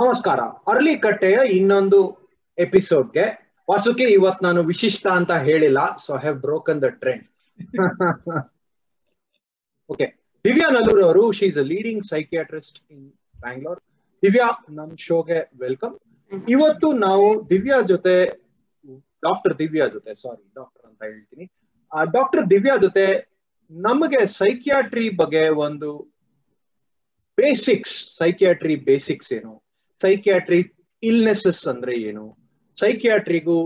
ನಮಸ್ಕಾರ. ಅರ್ಲಿ ಕಟ್ಟೆಯ ಇನ್ನೊಂದು ಎಪಿಸೋಡ್ಗೆ ವಾಸುಕಿ ಇವತ್ ನಾನು ವಿಶಿಷ್ಟ ಅಂತ ಹೇಳಿಲ್ಲ so have broken the trend okay Divya Nallur ಅವರು she is a leading psychiatrist in Bangalore Divya ನಮ್ ಶೋಗೆ ವೆಲ್ಕಮ್ ಇವತ್ತು ನಾವು ದಿವ್ಯಾ ಜೊತೆ ಡಾಕ್ಟರ್ ದಿವ್ಯಾ ಜೊತೆ ಸಾರಿ ಡಾಕ್ಟರ್ ಅಂತ ಹೇಳ್ತೀನಿ. ಡಾಕ್ಟರ್ ದಿವ್ಯಾ ಜೊತೆ ನಮಗೆ ಸೈಕಿಯಾಟ್ರಿ ಬಗ್ಗೆ ಒಂದು ಬೇಸಿಕ್ಸ್ ಸೈಕಿಯಾಟ್ರಿ ಬೇಸಿಕ್ಸ್ ಏನು? ಸೈಕಿಯಾಟ್ರಿ ಇಲ್ನೆಸಸ್ ಅಂದ್ರೆ ಏನು? ಸೈಕಿಯಾಟ್ರಿಗೂ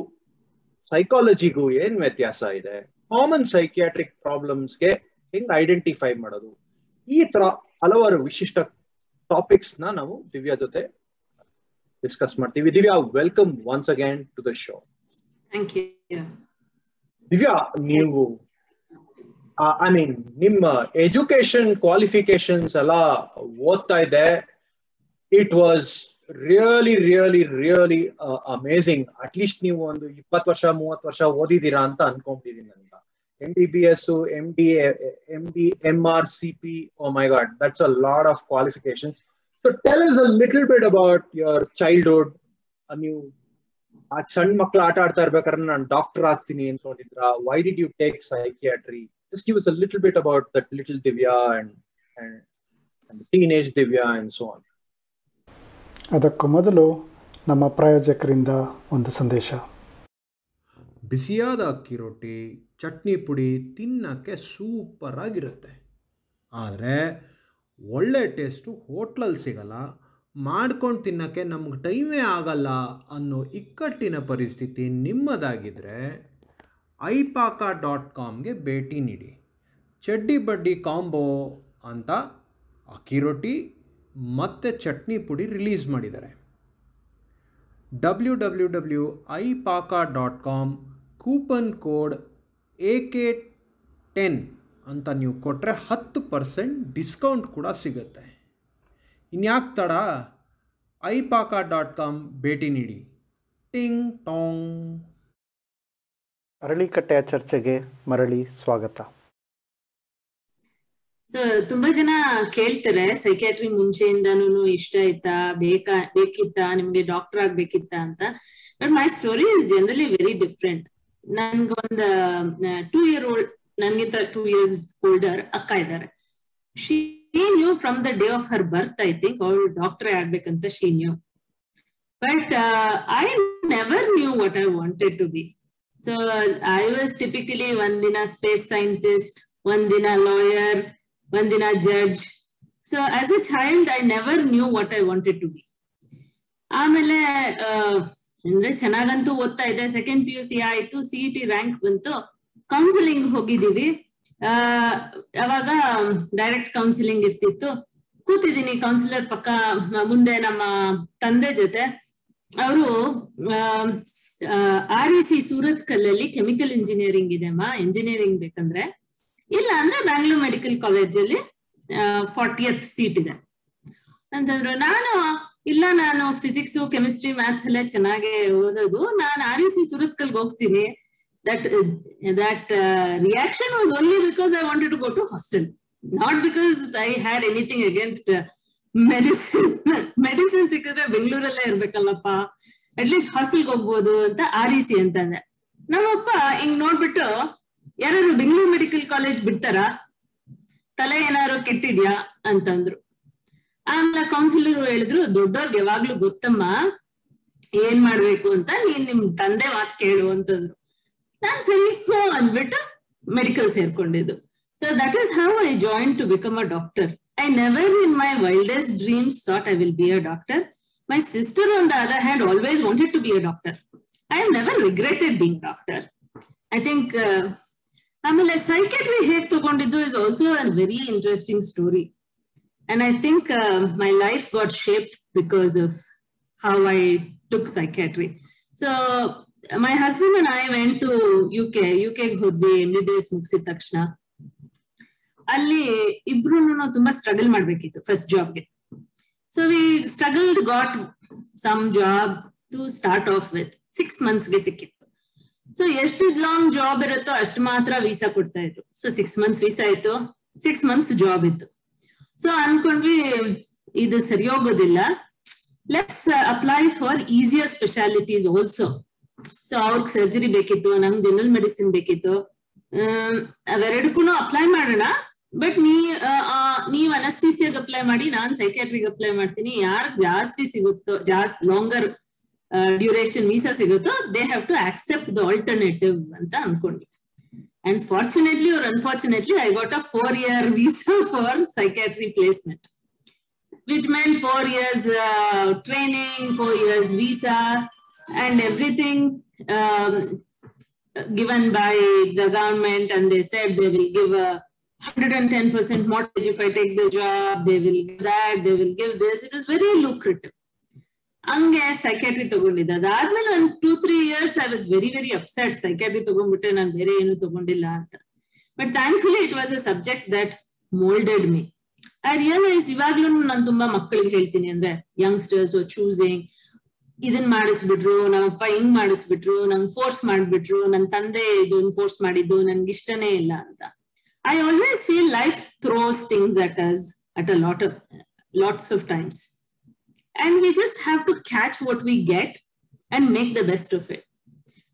ಸೈಕಾಲಜಿಗೂ ಏನ್ ವ್ಯತ್ಯಾಸ ಇದೆ? ಕಾಮನ್ ಸೈಕಿಯಾಟ್ರಿಕ್ ಪ್ರಾಬ್ಲಮ್ಸ್ಗೆ ಹೆಂಗ್ ಐಡೆಂಟಿಫೈ ಮಾಡೋದು? ಈ ತರ ಹಲವಾರು ವಿಶಿಷ್ಟ ಟಾಪಿಕ್ಸ್ನ ನಾವು ದಿವ್ಯಾ ಜೊತೆ ಡಿಸ್ಕಸ್ ಮಾಡ್ತೀವಿ. Divya welcome once again to the show Divya ನೀವು ಐ ಮೀನ್ ನಿಮ್ಮ ಎಜುಕೇಶನ್ ಕ್ವಾಲಿಫಿಕೇಶನ್ಸ್ ಎಲ್ಲ ಓದ್ತಾ ಇದೆ it was really really really amazing at least ನೀವು ಒಂದು ಇಪ್ಪತ್ತು ವರ್ಷ ಮೂವತ್ತು ವರ್ಷ ಓದಿದೀರಾ ಅಂತ ಅನ್ಕೊಂಡಿದೀನಿ ನನಗೆ M B B S M D M D M R C P oh my god that's a lot of qualifications so tell us a little bit about your childhood ನೀವು ಆ ಸಣ್ಣ ಮಕ್ಳು ಆಟ ಆಡ್ತಾ ಇರ್ಬೇಕಾದ್ರೆ ನಾನು ಡಾಕ್ಟರ್ ಆಗ್ತೀನಿ ಅನ್ಕೊಂಡಿದ್ರ why did you take psychiatry just give us a little bit about that little Divya and, and, and the teenage Divya and so on. ಅದಕ್ಕೂ ಮೊದಲು ನಮ್ಮ ಪ್ರಾಯೋಜಕರಿಂದ ಒಂದು ಸಂದೇಶ. ಬಿಸಿಯಾದ ಅಕ್ಕಿ ರೊಟ್ಟಿ, ಚಟ್ನಿ ಪುಡಿ ತಿನ್ನೋಕ್ಕೆ ಸೂಪರಾಗಿರುತ್ತೆ ಆದರೆ ಒಳ್ಳೆ ಟೇಸ್ಟು ಹೋಟ್ಲಲ್ಲಿ ಸಿಗಲ್ಲ. ಮಾಡ್ಕೊಂಡು ತಿನ್ನೋಕ್ಕೆ ನಮ್ಗೆ ಟೈಮೇ ಆಗಲ್ಲ ಅನ್ನೋ ಇಕ್ಕಟ್ಟಿನ ಪರಿಸ್ಥಿತಿ ನಿಮ್ಮದಾಗಿದ್ದರೆ ಐಪಾಕ ಡಾಟ್ ಕಾಮ್ಗೆ ಭೇಟಿ ನೀಡಿ. ಚಡ್ಡಿ ಬಡ್ಡಿ ಕಾಂಬೋ ಅಂತ ಅಕ್ಕಿ ರೊಟ್ಟಿ ಮತ್ತು ಚಟ್ನಿ ಪುಡಿ ರಿಲೀಸ್ ಮಾಡಿದ್ದಾರೆ. ಡಬ್ಲ್ಯೂ ಡಬ್ಲ್ಯೂ ಡಬ್ಲ್ಯೂ ಐ ಪಾಕ dot com coupon code A K ten ಅಂತ ನೀವು ಕೊಟ್ಟರೆ ಹತ್ತು ಪರ್ಸೆಂಟ್ ಡಿಸ್ಕೌಂಟ್ ಕೂಡ ಸಿಗುತ್ತೆ. ಇನ್ಯಾಕೆ ತಡ? ಐ ಪಾಕ ಡಾಟ್ ಕಾಮ್ ಭೇಟಿ ನೀಡಿ. ಟಿಂಗ್ ಟಾಂಗ್. ಅರಳಿಕಟ್ಟೆಯ ಚರ್ಚೆಗೆ ಮರಳಿ ಸ್ವಾಗತ. ಸೊ ತುಂಬಾ ಜನ ಕೇಳ್ತಾರೆ ಸೈಕ್ಯಾಟ್ರಿ ಮುಂಚೆಯಿಂದಾನು ಇಷ್ಟ ಆಯ್ತಾ ಬೇಕಾ, ಬೇಕಿತ್ತಾ, ನಿಮ್ಗೆ ಡಾಕ್ಟರ್ ಆಗ್ಬೇಕಿತ್ತಾ ಅಂತ. But my story is generally very different ನನ್ಗೊಂದ್ two year old ನನ್ಗಿಂತ ಟೂ ಇಯರ್ಸ್ ಓಲ್ಡರ್ ಅಕ್ಕ ಇದ್ದಾರೆ she knew from the day of her birth I think ಅವಳು ಡಾಕ್ಟರ್ ಆಗ್ಬೇಕಂತ she knew but I never knew what I wanted to be so I was typically ಒಂದಿನ space scientist ಒಂದಿನ lawyer ಒಂದಿನ judge so as a child I never knew what I wanted to be ಆಮೇಲೆ ಅಂದ್ರೆ ಚೆನ್ನಾಗಂತೂ ಓದ್ತಾ ಇದೆ second P U C ಆಯ್ತು C T rank ಬಂತು. ಕೌನ್ಸಿಲಿಂಗ್ ಹೋಗಿದೀವಿ ಅವಾಗ ಡೈರೆಕ್ಟ್ ಕೌನ್ಸಿಲಿಂಗ್ ಇರ್ತಿತ್ತು. ಕೂತಿದ್ದೀನಿ ಕೌನ್ಸಿಲರ್ ಪಕ್ಕ, ಮುಂದೆ ನಮ್ಮ ತಂದೆ ಜೊತೆ. ಅವರು ಆರ್ ಇ ಸಿ ಸೂರತ್ ಕಲ್ಲಲ್ಲಿ ಕೆಮಿಕಲ್ ಇಂಜಿನಿಯರಿಂಗ್ ಇದೆ ಅಮ್ಮ ಇಂಜಿನಿಯರಿಂಗ್ ಬೇಕಂದ್ರೆ. ಇಲ್ಲ ಅಂದ್ರೆ ಬ್ಯಾಂಗ್ಳೂರ್ ಮೆಡಿಕಲ್ ಕಾಲೇಜಲ್ಲಿ ಫಾರ್ಟಿಯತ್ ಸೀಟ್ ಇದೆ. ಅಂತಂದ್ರು ನಾನು, ಇಲ್ಲ ನಾನು ಫಿಸಿಕ್ಸ್ ಕೆಮಿಸ್ಟ್ರಿ ಮ್ಯಾಥ್ಸ್ ಎಲ್ಲ ಚೆನ್ನಾಗಿ ಓದೋದು. ನಾನು ಆರ್ ಇ ಸಿ ಸುರತ್ಕಲ್ ಹೋಗ್ತೀನಿ. That that reaction was only because I wanted to go to hostel not because I had anything against medicine medicine ಸಿಕ್ಕಿದ್ರೆ ಬೆಂಗಳೂರಲ್ಲೇ ಇರ್ಬೇಕಲ್ಲಪ್ಪ. ಅಟ್ಲೀಸ್ಟ್ ಹಾಸ್ಟೆಲ್ಗೆ ಹೋಗ್ಬೋದು ಅಂತ ಆರ್ ಇ ಸಿ ಅಂತಂದೆ ನಮ್ಮಪ್ಪ ಹಿಂಗ್ ನೋಡ್ಬಿಟ್ಟು ಯಾರು ಬೆಂಗಳೂರು ಮೆಡಿಕಲ್ ಕಾಲೇಜ್ ಬಿಡ್ತಾರ? ತಲೆ ಏನಾರು ಕೆಟ್ಟಿದ್ಯಾ? ಅಂತಂದ್ರು. ಆಮೇಲೆ ಕೌನ್ಸಿಲರ್ ಹೇಳಿದ್ರು, ದೊಡ್ಡವ್ರಿಗೆ ಯಾವಾಗ್ಲೂ ಗೊತ್ತಮ್ಮ, ಏನ್ ಮಾಡ್ಬೇಕು ಅಂತ ನೀನ್ ನಿಮ್ ತಂದೆ ಮಾತ್ ಕೇಳು ಅಂತಂದ್ರು. ನಾನ್ ಸರಿ ಹ್ಞೂ ಅಂದ್ಬಿಟ್ಟು medical ಸೇರ್ಕೊಂಡಿದ್ದು. So that is how I join to become a doctor I never in my wildest dreams thought I will be a doctor my sister on the other hand always wanted to be a doctor I have never regretted being doctor I think ಆಮೇಲೆ psychiatry ಹೇಗ್ ತಗೊಂಡಿದ್ದು is also a very interesting story and I think my life got shaped because of how I took psychiatry so my husband and I went to U K you ಕೆಗೆ ಹೋದ್ವಿ M B B S ಮುಗಿಸಿದ ತಕ್ಷಣ. ಅಲ್ಲಿ ಇಬ್ರು ತುಂಬಾ struggle ಮಾಡ್ಬೇಕಿತ್ತು first ಜಾಬ್ಗೆ so we struggled got some job to start off with six ಮಂತ್ಸ್ಗೆ ಸಿಕ್ಕಿತ್ತು. ಸೊ ಎಷ್ಟು ಲಾಂಗ್ ಜಾಬ್ ಇರುತ್ತೋ ಅಷ್ಟು ಮಾತ್ರ ವೀಸಾ ಕೊಡ್ತಾ ಇದ್ರು. ಸೊ ಸಿಕ್ಸ್ ಮಂತ್ಸ್ ವೀಸಾ ಇತ್ತು. ಸಿಕ್ಸ್ ಮಂತ್ಸ್ ಜಾಬ್ ಇತ್ತು. ಸೊ ಅನ್ಕೊಂಡ್ವಿ ಇದು ಸರಿ ಹೋಗೋದಿಲ್ಲ. Let's apply for easier specialities also so ಅವ್ರಿಗೆ ಸರ್ಜರಿ ಬೇಕಿತ್ತು, ನಂಗೆ ಜನರಲ್ ಮೆಡಿಸಿನ್ ಬೇಕಿತ್ತು. ಅವೆರಡಕ್ಕೂ ಅಪ್ಲೈ ಮಾಡೋಣ. ಬಟ್ ನೀ ನೀವ್ ಅನಸ್ತೀಸಿಯಾಗ ಅಪ್ಲೈ ಮಾಡಿ, ನಾನ್ ಸೈಕ್ಯಾಟ್ರಿಗೆ ಅಪ್ಲೈ ಮಾಡ್ತೀನಿ. ಯಾರು ಜಾಸ್ತಿ ಸಿಗುತ್ತೋ, ಜಾಸ್ತಿ ಲಾಂಗರ್ ಡ್ಯೂರೇಷನ್ ವೀಸಾ ಸಿಗುತ್ತೋ they have to accept the alternative ಅಂತ ಅನ್ಕೊಂಡಿ and fortunately or unfortunately I got a four year visa for psychiatry placement which meant four years uh, training, four years visa, and everything um, given by the government. And they said they will give a 110% mortgage if I take the job. They will give that. They will give this. It was very lucrative. ಹಂಗೆ psychiatry ತಗೊಂಡಿದ್ದೆ. ಅದಾದ್ಮೇಲೆ ಒಂದ್ two three years I was very very upset psychiatry ತಗೊಂಡ್ಬಿಟ್ಟೆ ನಾನು ಬೇರೆ ಏನು ತಗೊಂಡಿಲ್ಲ ಅಂತ. But thankfully it was a subject that moulded me I realise ಇವಾಗ್ಲೂ ನಾನು ತುಂಬಾ ಮಕ್ಕಳಿಗೆ ಹೇಳ್ತೀನಿ ಅಂದ್ರೆ ಯಂಗ್ಸ್ಟರ್ಸ್ ಚೂಸಿಂಗ್ ಇದನ್ ಮಾಡಿಸ್ಬಿಟ್ರು ನಮ್ಮಪ್ಪ ಹಿಂಗ್ ಮಾಡಿಸ್ಬಿಟ್ರು, ನಂಗ್ ಫೋರ್ಸ್ ಮಾಡ್ಬಿಟ್ರು, ನನ್ ತಂದೆ ಇದನ್ ಫೋರ್ಸ್ ಮಾಡಿದ್ದು, ನನ್ಗೆ ಇಷ್ಟನೇ ಇಲ್ಲ ಅಂತ. I always feel life throws things at us at a lot of lots of times and we just have to catch what we get and make the best of it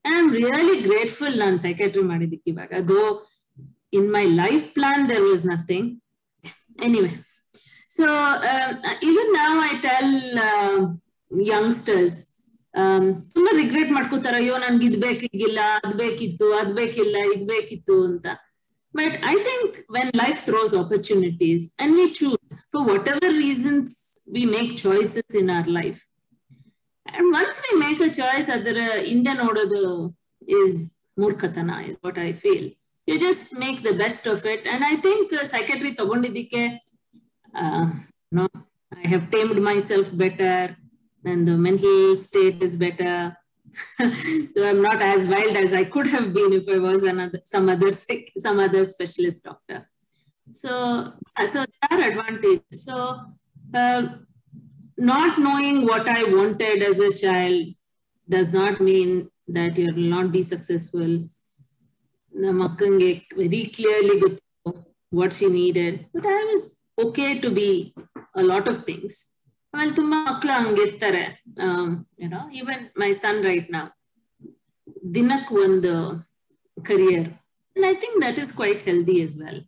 and I am really grateful ನಾನು psychiatry ಮಾಡಿದ್ದಕ್ಕೆ ಇವಾಗ ಅದು in my life plan there was nothing anyway so uh, even now i tell uh, youngsters um ತುಂಬಾ regret ಮಾಡ್ಕೋತಾರ ಅಯ್ಯೋ ನನ್ಗೆ ಇದ್ ಬೇಕಿಲ್ಲ ಅದ್ ಬೇಕಿತ್ತು ಅದ್ ಬೇಕಿಲ್ಲ ಇದ್ ಬೇಕಿತ್ತು ಅಂತ but I think when life throws opportunities and we choose for whatever reasons we make choices in our life and once we make a choice ಅದರ ಹಿಂದೆ ನೋಡೋದು ಇಸ್ ಮೂರ್ಖತನ is what I feel you just make the best of it and i think uh, psychiatry ತಗೊಂಡಿದ್ದಕ್ಕೆ uh, no i have tamed myself better and the mental state is better so i'm not as wild as i could have been if i was another some other sick some other specialist doctor so uh, so there are advantages so uh, not knowing what i wanted as a child does not mean that you will not be successful. ನಮ್ಮ ಅಕ್ಕಂಗೆ very clearly ಗೊತ್ತು what she needed but I was okay to be a lot of things ಆಮೇಲೆ ತುಂಬಾ ಮಕ್ಕಳು ಹಂಗಿರ್ತಾರೆ ಏನೋ even ಮೈ ಸನ್ right ನಾ ದಿನಕ್ ಒಂದು career I think that is quite healthy as well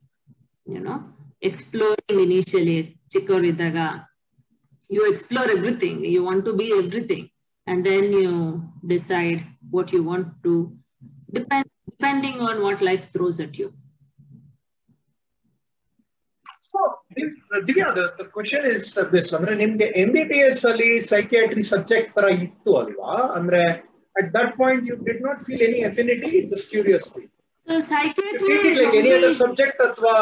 you know exploring initially ಚಿಕ್ಕವರಿದ್ದಾಗ you explore everything you want to be everything and then you decide what you want to depend depending on what life throws at you So, Divya, the, the question is ಅಂದ್ರೆ ನಿಮ್ಗೆ M B B S ಅಲ್ಲಿ psychiatry subject ತರ ಇತ್ತು ಅಲ್ವಾ? ಅಂದ್ರೆ at that point you did not feel any affinity just curious like any other only- subject ಅಥವಾ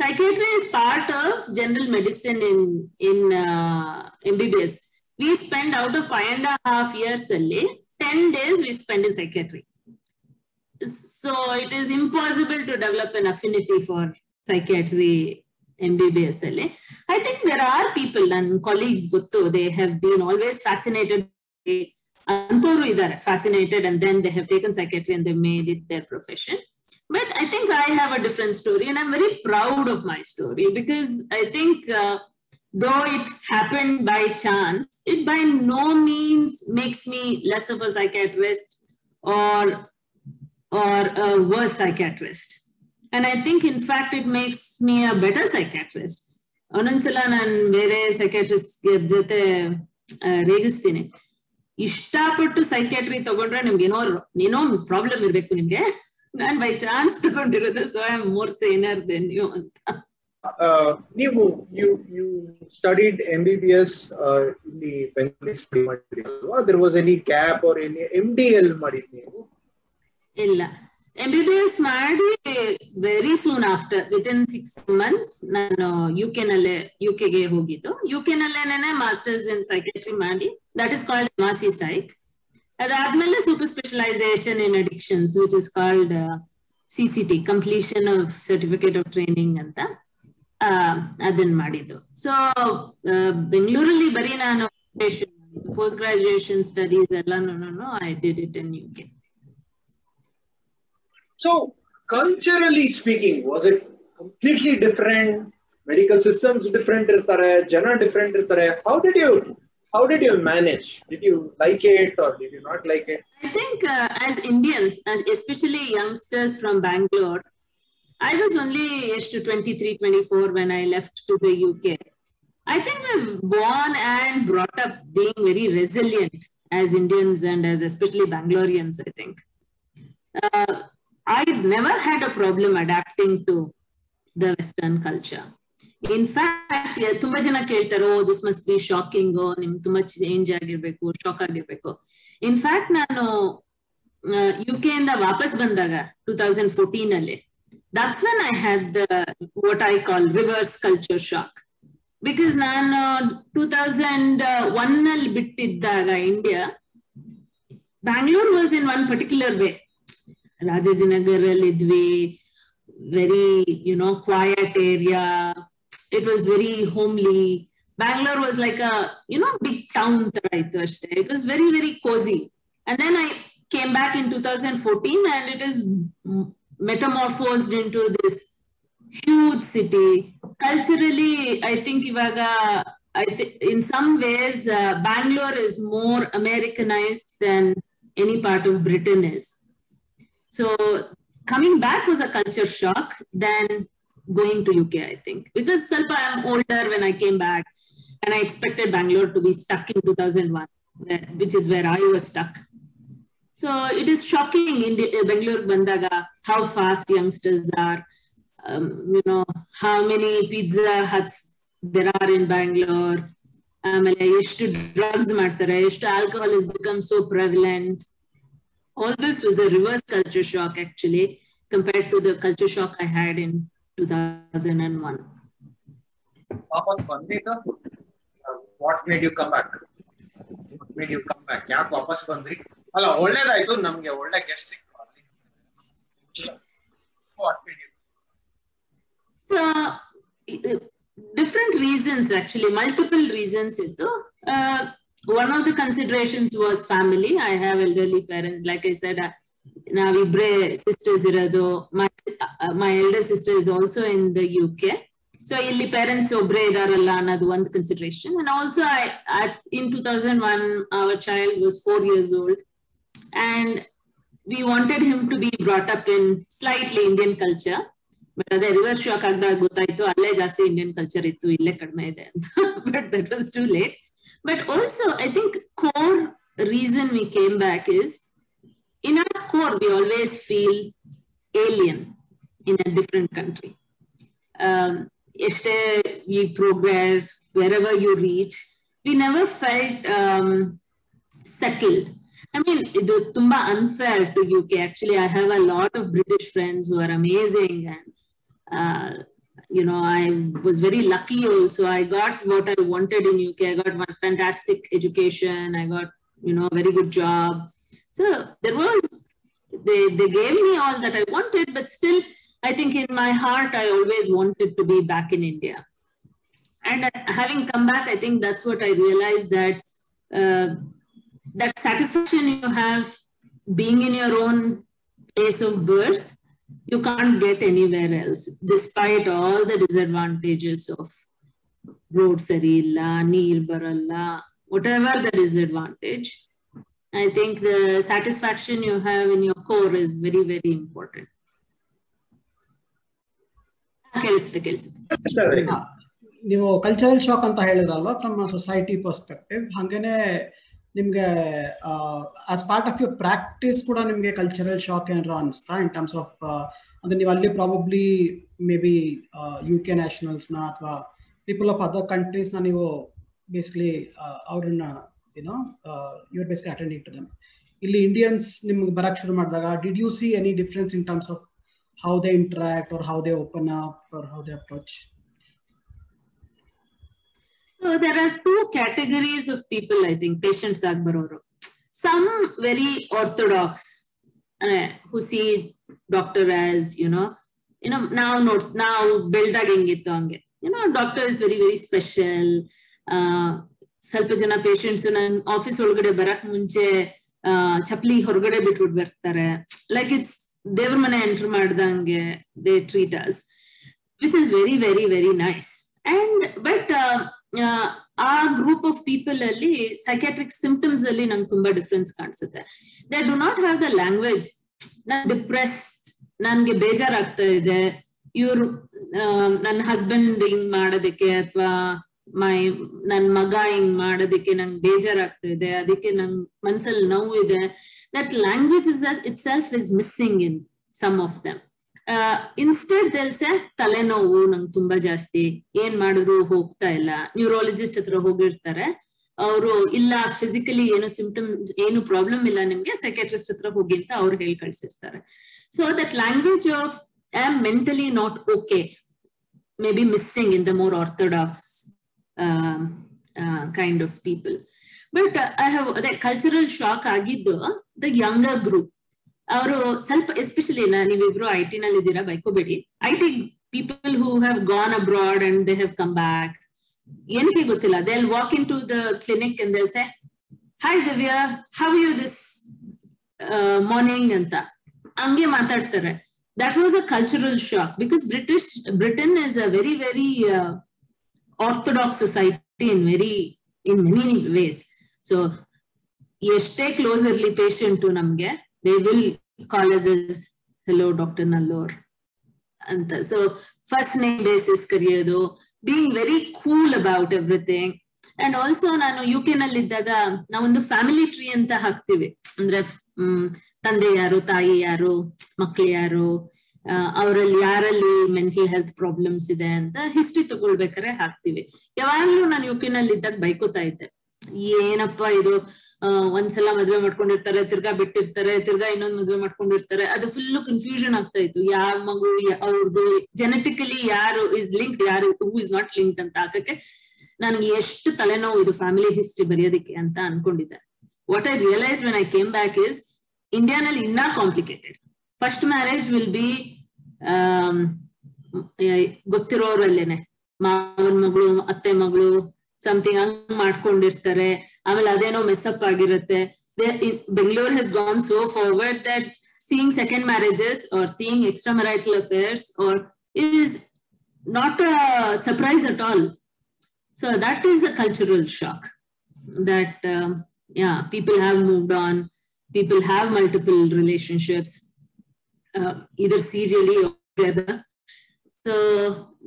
Psychiatry is part of general medicine in, in uh, MBBS. We spend out of five and a half years only, 10 days we spend in psychiatry. So it is impossible to develop an affinity for psychiatry MBBS. Only I think there are people and colleagues, butto they have been always fascinated. Antoru idare, fascinated and then they have taken psychiatry and they made it their profession. But I think I have a different story and I'm very proud of my story because I think uh, though it happened by chance, it by no means makes me less of a psychiatrist or or a worse psychiatrist. And I think in fact it makes me a better psychiatrist. ಒಂದೊಂದ್ಸಲ ನಾನು ಬೇರೆ psychiatrist ಜೊತೆ ಆ, ರೇಗಿಸ್ತೀನಿ ಇಷ್ಟಪಟ್ಟು psychiatry ತಗೊಂಡ್ರೆ ನಿಮ್ಗೆ ಏನೋ ಏನೋ ಪ್ರಾಬ್ಲಮ್ ಇರ್ಬೇಕು ನಿಮ್ಗೆ ನಾನ್ ಬೈ ಚಾನ್ಸ್ ತಗೊಂಡಿರೋದು so I am more saner than you ಅಂತ ನೀವು you you studied M B B S ಇಲ್ಲಿ ಬೆಂಗಳೂರು ಸ್ಟಡಿ ಮಾಡಿದ್ರಿ ಅಲ್ವಾ there was any gap or any M D L ಮಾಡಿದ್ ನೀವು? ಇಲ್ಲ. ಎಂ ಬಿ ಬಿ ಎಸ್ ಮಾಡಿ very soon after within six months ನಾನು ಯು ಕೆ ನಲ್ಲೇ ಯು ಕೆಗೆ ಹೋಗಿದ್ದು. ಯು ಕೆ ನಲ್ಲೇನೆ ಮಾಸ್ಟರ್ಸ್ ಇನ್ ಸೈಕೆಟ್ರಿ ಮಾಡಿ ದಟ್ ಇಸ್ ಕಾಲ್ಡ್ ಮಾಸಿ ಸೈಕ್ ಅದಾದ್ಮೇಲೆ super specialization in addictions which is called C C completion of certificate of training ಅಂತ ಅದನ್ ಮಾಡಿದ್ದು. ಸೊ ಬೆಂಗಳೂರಲ್ಲಿ ಬರೀ ನಾನು ಪೋಸ್ಟ್ ಗ್ರಾಜುಯೇಷನ್ ಸ್ಟಡೀಸ್ ಎಲ್ಲಾನು I did it in U K So, culturally speaking, was it completely different? Medical systems different ಇರ್ತಾರೆ ಜನ different ಇರ್ತಾರೆ. How did you how did you manage? Did you like it or did you not like it? I think uh, as Indians, especially youngsters from Bangalore, I was only aged to 23, 24 when I left to the UK. I think we're born and brought up being very resilient as Indians and as especially Bangaloreans, I think. Uh, I never had a problem adapting to the Western culture. In fact ತುಂಬಾ ಜನ ಕೇಳ್ತಾರೆ, oh this must be shocking ನಿಮ್ಗೆ ತುಂಬಾ change ಆಗಿರ್ಬೇಕು shock ಆಗಿರ್ಬೇಕು. In fact ನಾನು U K ಇಂದ ವಾಪಸ್ ಬಂದಾಗ ಟೂ ತೌಸಂಡ್ ಫೋರ್ಟೀನ್ ಅಲ್ಲಿ that's when I had what I call reverse culture shock because ನಾನು ಟೂ ತೌಸಂಡ್ ಒನ್ ಅಲ್ಲಿ ಬಿಟ್ಟಿದ್ದಾಗ India Bangalore was in one particular way Rajajinagar ಅಲ್ಲಿ ಇದ್ವಿ very you know quiet area it was very homely. Bangalore was like a, you know, big town. It was very, very cozy. And then I came back in 2014 and it is metamorphosed into this huge city. Culturally, I think Ivaga, I th- in some ways, uh, Bangalore is more Americanized than any part of Britain is. So coming back was a culture shock. Then going to UK, I think. Because Salpa, I'm older when I came back and I expected Bangalore to be stuck in 2001, where, which is where I was stuck. So it is shocking in the, uh, Bangalore Bandaga how fast youngsters are, um, you know, how many pizza huts there are in Bangalore. ಆಮೇಲೆ ಎಷ್ಟು drugs ಮಾಡ್ತಾರೆ ಎಷ್ಟು alcohol is become so prevalent all this was a reverse culture shock actually compared to the culture shock I had in 2001. ವಾಪಸ್ ಬಂದಿದ್ದ what made you come back what made you come back ಯಾಕೆ ವಾಪಸ್ ಬಂದ್ರಿ ಅಲ್ಲ ಒಳ್ಳೇದಾಯ್ತು ನಮ್ಗೆ ಒಳ್ಳೆ guest ಸಿಕ್ತು ಅಲ್ಲಿ what made you So, different reasons actually, multiple reasons. Uh, one of the considerations was family. I have elderly parents, like I said. Uh, ನಾವಿಬ್ರೆ ಸಿಸ್ಟರ್ಸ್ ಇರೋದು my elder sister is also in the U K so ಇಲ್ಲಿ parents ಒಬ್ರೇ ಇದಾರಲ್ಲ ಅನ್ನೋದು ಒಂದು consideration and also in two thousand one our child was four years old and we wanted him to be brought up in slightly Indian culture but ಅದೇ reverse shock ಆಗದಾಗ ಗೊತ್ತಾಯ್ತು, ಅಲ್ಲೇ ಜಾಸ್ತಿ ಇಂಡಿಯನ್ ಕಲ್ಚರ್ ಇತ್ತು, ಇಲ್ಲೇ ಕಡಿಮೆ ಇದೆ ಅಂತ. But that was too late but also I think core reason we came back is in our core, we always feel alien in a different country. Um, if we progress, wherever you reach, we never felt um, settled. I mean, it's tumba unfair to UK. Actually, I have a lot of British friends who are amazing and uh, you know, I was very lucky also. I got what I wanted in UK. I got one fantastic education. I got, you know, a very good job. So there was, they, they gave me all that I wanted, but still, I think in my heart, I always wanted to be back in India. And having come back, I think that's what I realized that uh, that satisfaction you have being in your own place of birth, you can't get anywhere else, despite all the disadvantages of road sarilla, neer baralla, whatever the disadvantage. I think the satisfaction you have in your core is very, very important. ಕೇಳಿಸುತ್ತೆ ಕೇಳಿಸುತ್ತೆ ನೀವು cultural shock ಅಂತ ಹೇಳಿದ್ರಲ್ವಾ? From society perspective ಹಾಗೇನೆ ನಿಮ್ಗೆ as part of your practice ಕೂಡ ನಿಮ್ಗೆ cultural shock ಏನಾರ ಅನಿಸ್ತಾ ಇನ್ ಟರ್ಮ್ಸ್ ಆಫ್ ಅಂದ್ರೆ ನೀವು ಅಲ್ಲಿ probably may be U K ನ್ಯಾಷನಲ್ಸ್ನ ಅಥವಾ ಪೀಪಲ್ ಆಫ್ ಅದರ್ ಕಂಟ್ರೀಸ್ನ ನೀವು ಬೇಸಿಕಲಿ ಅವ್ರನ್ನ You know your basically attending to them ಇಲ್ಲಿ ಇಂಡಿಯನ್ಸ್ ನಿಮ್ಗೆ ಬರಕ್ ಶುರು ಮಾಡಿದಾಗ did you see any difference in terms of how they interact or how they open up or how they approach So there are two categories of people, I think, patients Akbaroru. Some very orthodox uh, who see doctor as, you know, you know, now not now build hangittu You know, doctor is very, very special. Uh, ಸ್ವಲ್ಪ ಜನ patients ನನ್ office ಒಳಗಡೆ ಬರಕ್ ಮುಂಚೆ ಚಪ್ಲಿ ಹೊರಗಡೆ ಬಿಟ್ಬಿಟ್ಟು ಬರ್ತಾರೆ. Like it's ದೇವ್ರ ಮನೆ ಎಂಟರ್ ಮಾಡ್ದಂಗೆ they treat us which is very very very nice and but ಆ ಗ್ರೂಪ್ ಆಫ್ ಪೀಪಲ್ ಅಲ್ಲಿ ಸೈಕ್ಯಾಟ್ರಿಕ್ ಸಿಂಪ್ಟಮ್ಸ್ ಅಲ್ಲಿ ನಂಗೆ ತುಂಬಾ ಡಿಫ್ರೆನ್ಸ್ ಕಾಣಿಸುತ್ತೆ. They do not have the language non depressed ನನ್ಗೆ ಬೇಜಾರಾಗ್ತಾ ಇದೆ. ಇವ್ರು ನನ್ನ ಹಸ್ಬೆಂಡ್ ಹಿಂಗ್ ಮಾಡೋದಕ್ಕೆ ಅಥವಾ ಮೈ, ನನ್ ಮಗ ಹಿಂಗ್ ಮಾಡೋದಕ್ಕೆ ನಂಗೆ ಬೇಜಾರಾಗ್ತಾ ಇದೆ, ಅದಕ್ಕೆ ನಂಗ್ ಮನ್ಸಲ್ಲಿ ನೋವು ಇದೆ. That language is itself is missing in some of them instead they'll say ತಲೆನೋವು ನಂಗೆ ತುಂಬಾ ಜಾಸ್ತಿ, ಏನ್ ಮಾಡಿದ್ರು ಹೋಗ್ತಾ ಇಲ್ಲ. ನ್ಯೂರಾಲಜಿಸ್ಟ್ ಹತ್ರ ಹೋಗಿರ್ತಾರೆ. ಅವರು, ಇಲ್ಲ ಫಿಸಿಕಲಿ ಏನು ಸಿಂಪ್ಟಮ್ ಏನು ಪ್ರಾಬ್ಲಮ್ ಇಲ್ಲ ನಿಮ್ಗೆ. ಸೆಕೆಟ್ರಿಸ್ಟ್ ಹತ್ರ ಹೋಗಿ ಅಂತ ಅವ್ರು ಹೇಳಿ ಕಳ್ಸಿರ್ತಾರೆ. So that language of I am mentally not okay maybe missing in the more orthodox kind of people but I have ಅದೇ ಕಲ್ಚರಲ್ ಶಾಕ್ ಆಗಿದ್ದು ದ ಯಂಗರ್ ಗ್ರೂಪ್ ಅವರು ಸ್ವಲ್ಪ ಎಸ್ಪೆಷಲಿ ನೀವಿಬ್ರು ಐ ಟಿ ನಲ್ಲಿ ಇದ್ದೀರಾ ಬೈಕೋಬೇಡಿ. I T people who have gone abroad and they have come back ಏನಕ್ಕೆ ಗೊತ್ತಿಲ್ಲ they walk in to the clinic and they'll say hi Divya how you this morning ಅಂತ. ಹಂಗೆ ಮಾತಾಡ್ತಾರೆ. That was a cultural shock because British Britain is a very very orthodox society in very in many ways so ಎಷ್ಟೇ close ಇರ್ಲಿ patient ನಮ್ಗೆ they will college hello doctor ನಲ್ಲೋರ್ ಅಂತ. So first name basis ಕರೆಯೋದು being very cool about everything and also ನಾನು U K ನಲ್ಲಿ ಇದ್ದಾಗ ನಾವೊಂದು family tree ಅಂತ ಹಾಕ್ತಿವಿ. ಅಂದ್ರೆ ತಂದೆ ಯಾರು, ತಾಯಿ ಯಾರು, ಮಕ್ಳು ಯಾರು ಅವರಲ್ಲಿ ಯಾರಲ್ಲಿ ಮೆಂಟಲ್ ಹೆಲ್ತ್ ಪ್ರಾಬ್ಲಮ್ಸ್ ಇದೆ ಅಂತ ಹಿಸ್ಟ್ರಿ ತಗೊಳ್ಬೇಕಾರೆ ಹಾಕ್ತಿವಿ. ಯಾವಾಗ್ಲೂ ನಾನು ಯು ನಲ್ಲಿ ಇದ್ದಾಗ ಬೈಕೋತಾ ಇದ್ದೆ. ಏನಪ್ಪಾ ಇದು? ಒಂದ್ಸಲ ಮದ್ವೆ ಮಾಡ್ಕೊಂಡಿರ್ತಾರೆ, ತಿರ್ಗಾ ಬಿಟ್ಟಿರ್ತಾರೆ, ತಿರ್ಗಾ ಇನ್ನೊಂದ್ ಮದ್ವೆ ಮಾಡ್ಕೊಂಡಿರ್ತಾರೆ. ಅದು ಫುಲ್ ಕನ್ಫ್ಯೂಷನ್ ಆಗ್ತಾ ಇತ್ತು. ಯಾವ ಮಗು ಅವ್ರದ್ದು ಜೆನೆಟಿಕಲಿ ಯಾರು ಇಸ್ ಲಿಂಕ್ಡ್ ಯಾರು ಹೂ ಇಸ್ ನಾಟ್ ಲಿಂಕ್ಡ್ ಅಂತ ಹಾಕಕ್ಕೆ ನನ್ಗೆ ಎಷ್ಟು ತಲೆನೋವು ಇದು ಫ್ಯಾಮಿಲಿ ಹಿಸ್ಟ್ರಿ ಬರೆಯೋದಕ್ಕೆ ಅಂತ ಅನ್ಕೊಂಡಿದ್ದೆ. What I realise when I came back is ಇಂಡಿಯಾನಲ್ಲಿ ಇನ್ನ complicated first marriage will be ಗೊತ್ತಿರೋರಲ್ಲೇನೆ. ಮಾವನ್ ಮಗಳು, ಅತ್ತೆ ಮಗಳು ಸಮಥಿಂಗ್ ಹಂಗ್ ಮಾಡ್ಕೊಂಡಿರ್ತಾರೆ. ಆಮೇಲೆ ಅದೇನೋ ಮೆಸ್ಅಪ್ ಆಗಿರುತ್ತೆ. Bengaluru has gone so forward that seeing second marriages or seeing extra marital affairs or is not a surprise at all so that is a cultural shock that yeah people have moved on people have multiple relationships. Uh, either serially or together. So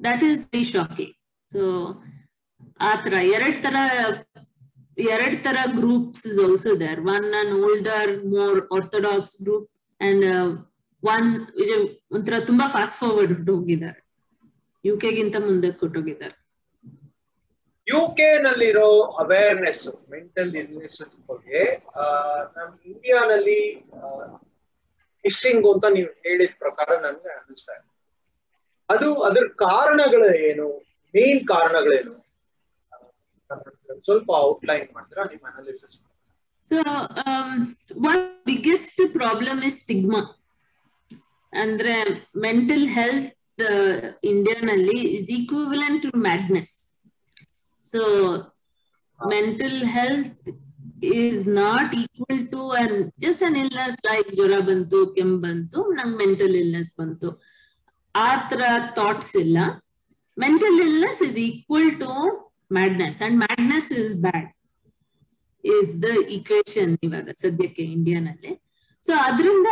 that is very shocking. So ಆತರ ಎರಡ್ ತರ ಎರಡ್ ತರ groups is also there one an older more orthodox group and one ಒಂಥರ ತುಂಬಾ fast forward ಹೋಗಿದ್ದಾರೆ. U ಕೆಗಿಂತ ಮುಂದೆ ಕೊಟ್ಟೋಗಿದ್ದಾರೆ. ಯು ಕೆ ನಲ್ಲಿರೋ ಅವೇರ್ನೆಸ್ ಮೆಂಟಲ್ ಇಲ್ನೆಸ್ ಬಗ್ಗೆ ನಮ್ ಇಂಡಿಯಾನಲ್ಲಿ ಮಿಸ್ಸಿಂಗ್ ಅಂತ ನೀವು ಹೇಳಿದ ಪ್ರಕಾರ ನನಗೆ ಅನಿಸ್ತಾ ಇದೆ. ಅದು ಅದ್ರ ಕಾರಣಗಳು ಏನು ಮೇನ್ ಕಾರಣಗಳೇನು? ಸ್ವಲ್ಪ ಔಟ್ಲೈನ್ ಮಾಡ್ತೀರಾ? ನಿಮ್ಮ analysis biggest problem is stigma ಅಂದ್ರೆ mental health ಇಂಡಿಯಾನಲ್ಲಿ is equivalent to madness so mental health is not equal to an just an illness like ಜ್ವರ ಬಂತು ಕೆಮ್ ಬಂತು, ನಂಗೆ ಮೆಂಟಲ್ ಇಲ್ನೆಸ್ ಬಂತು. ಆ ತರ ಥಾಟ್ಸ್ ಇಲ್ಲ. Mental illness is equal to madness and madness is bad is the equation ಇವಾಗ ಸದ್ಯಕ್ಕೆ ಇಂಡಿಯಾನಲ್ಲಿ ಸೊ ಅದರಿಂದ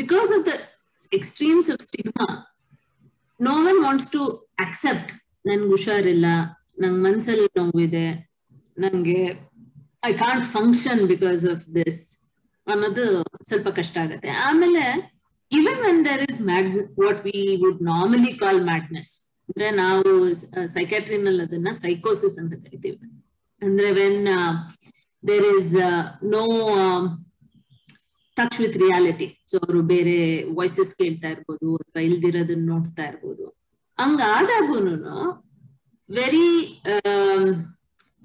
because of the extremes of stigma no one wants to accept ನನ್ಗೆ ಹುಷಾರಿಲ್ಲ, ನಂಗೆ ಮನ್ಸಲ್ಲಿ ನೋವಿದೆ, ನಂಗೆ I can't function because of this ಅನ್ನೋದು ಸ್ವಲ್ಪ ಕಷ್ಟ ಆಗುತ್ತೆ. ಆಮೇಲೆ even when there is mad what we would normally call madness ಅಂದ್ರೆ ನಾವು ಸೈಕ್ಯಾಟ್ರಿನಲ್ಲಿ ಅದನ್ನ ಸೈಕೋಸಿಸ್ ಅಂತ ಕರಿತೀವಿ. ಅಂದ್ರೆ when there is no touch with reality so ಅವರು ಬೇರೆ ವಾಯ್ಸಸ್ ಕೇಳ್ತಾ ಇರ್ಬೋದು, ಅಥವಾ ಇಲ್ದಿರೋದನ್ನ ನೋಡ್ತಾ ಇರ್ಬೋದು. ಹಂಗಾದಾಗೂನು ವೆರಿ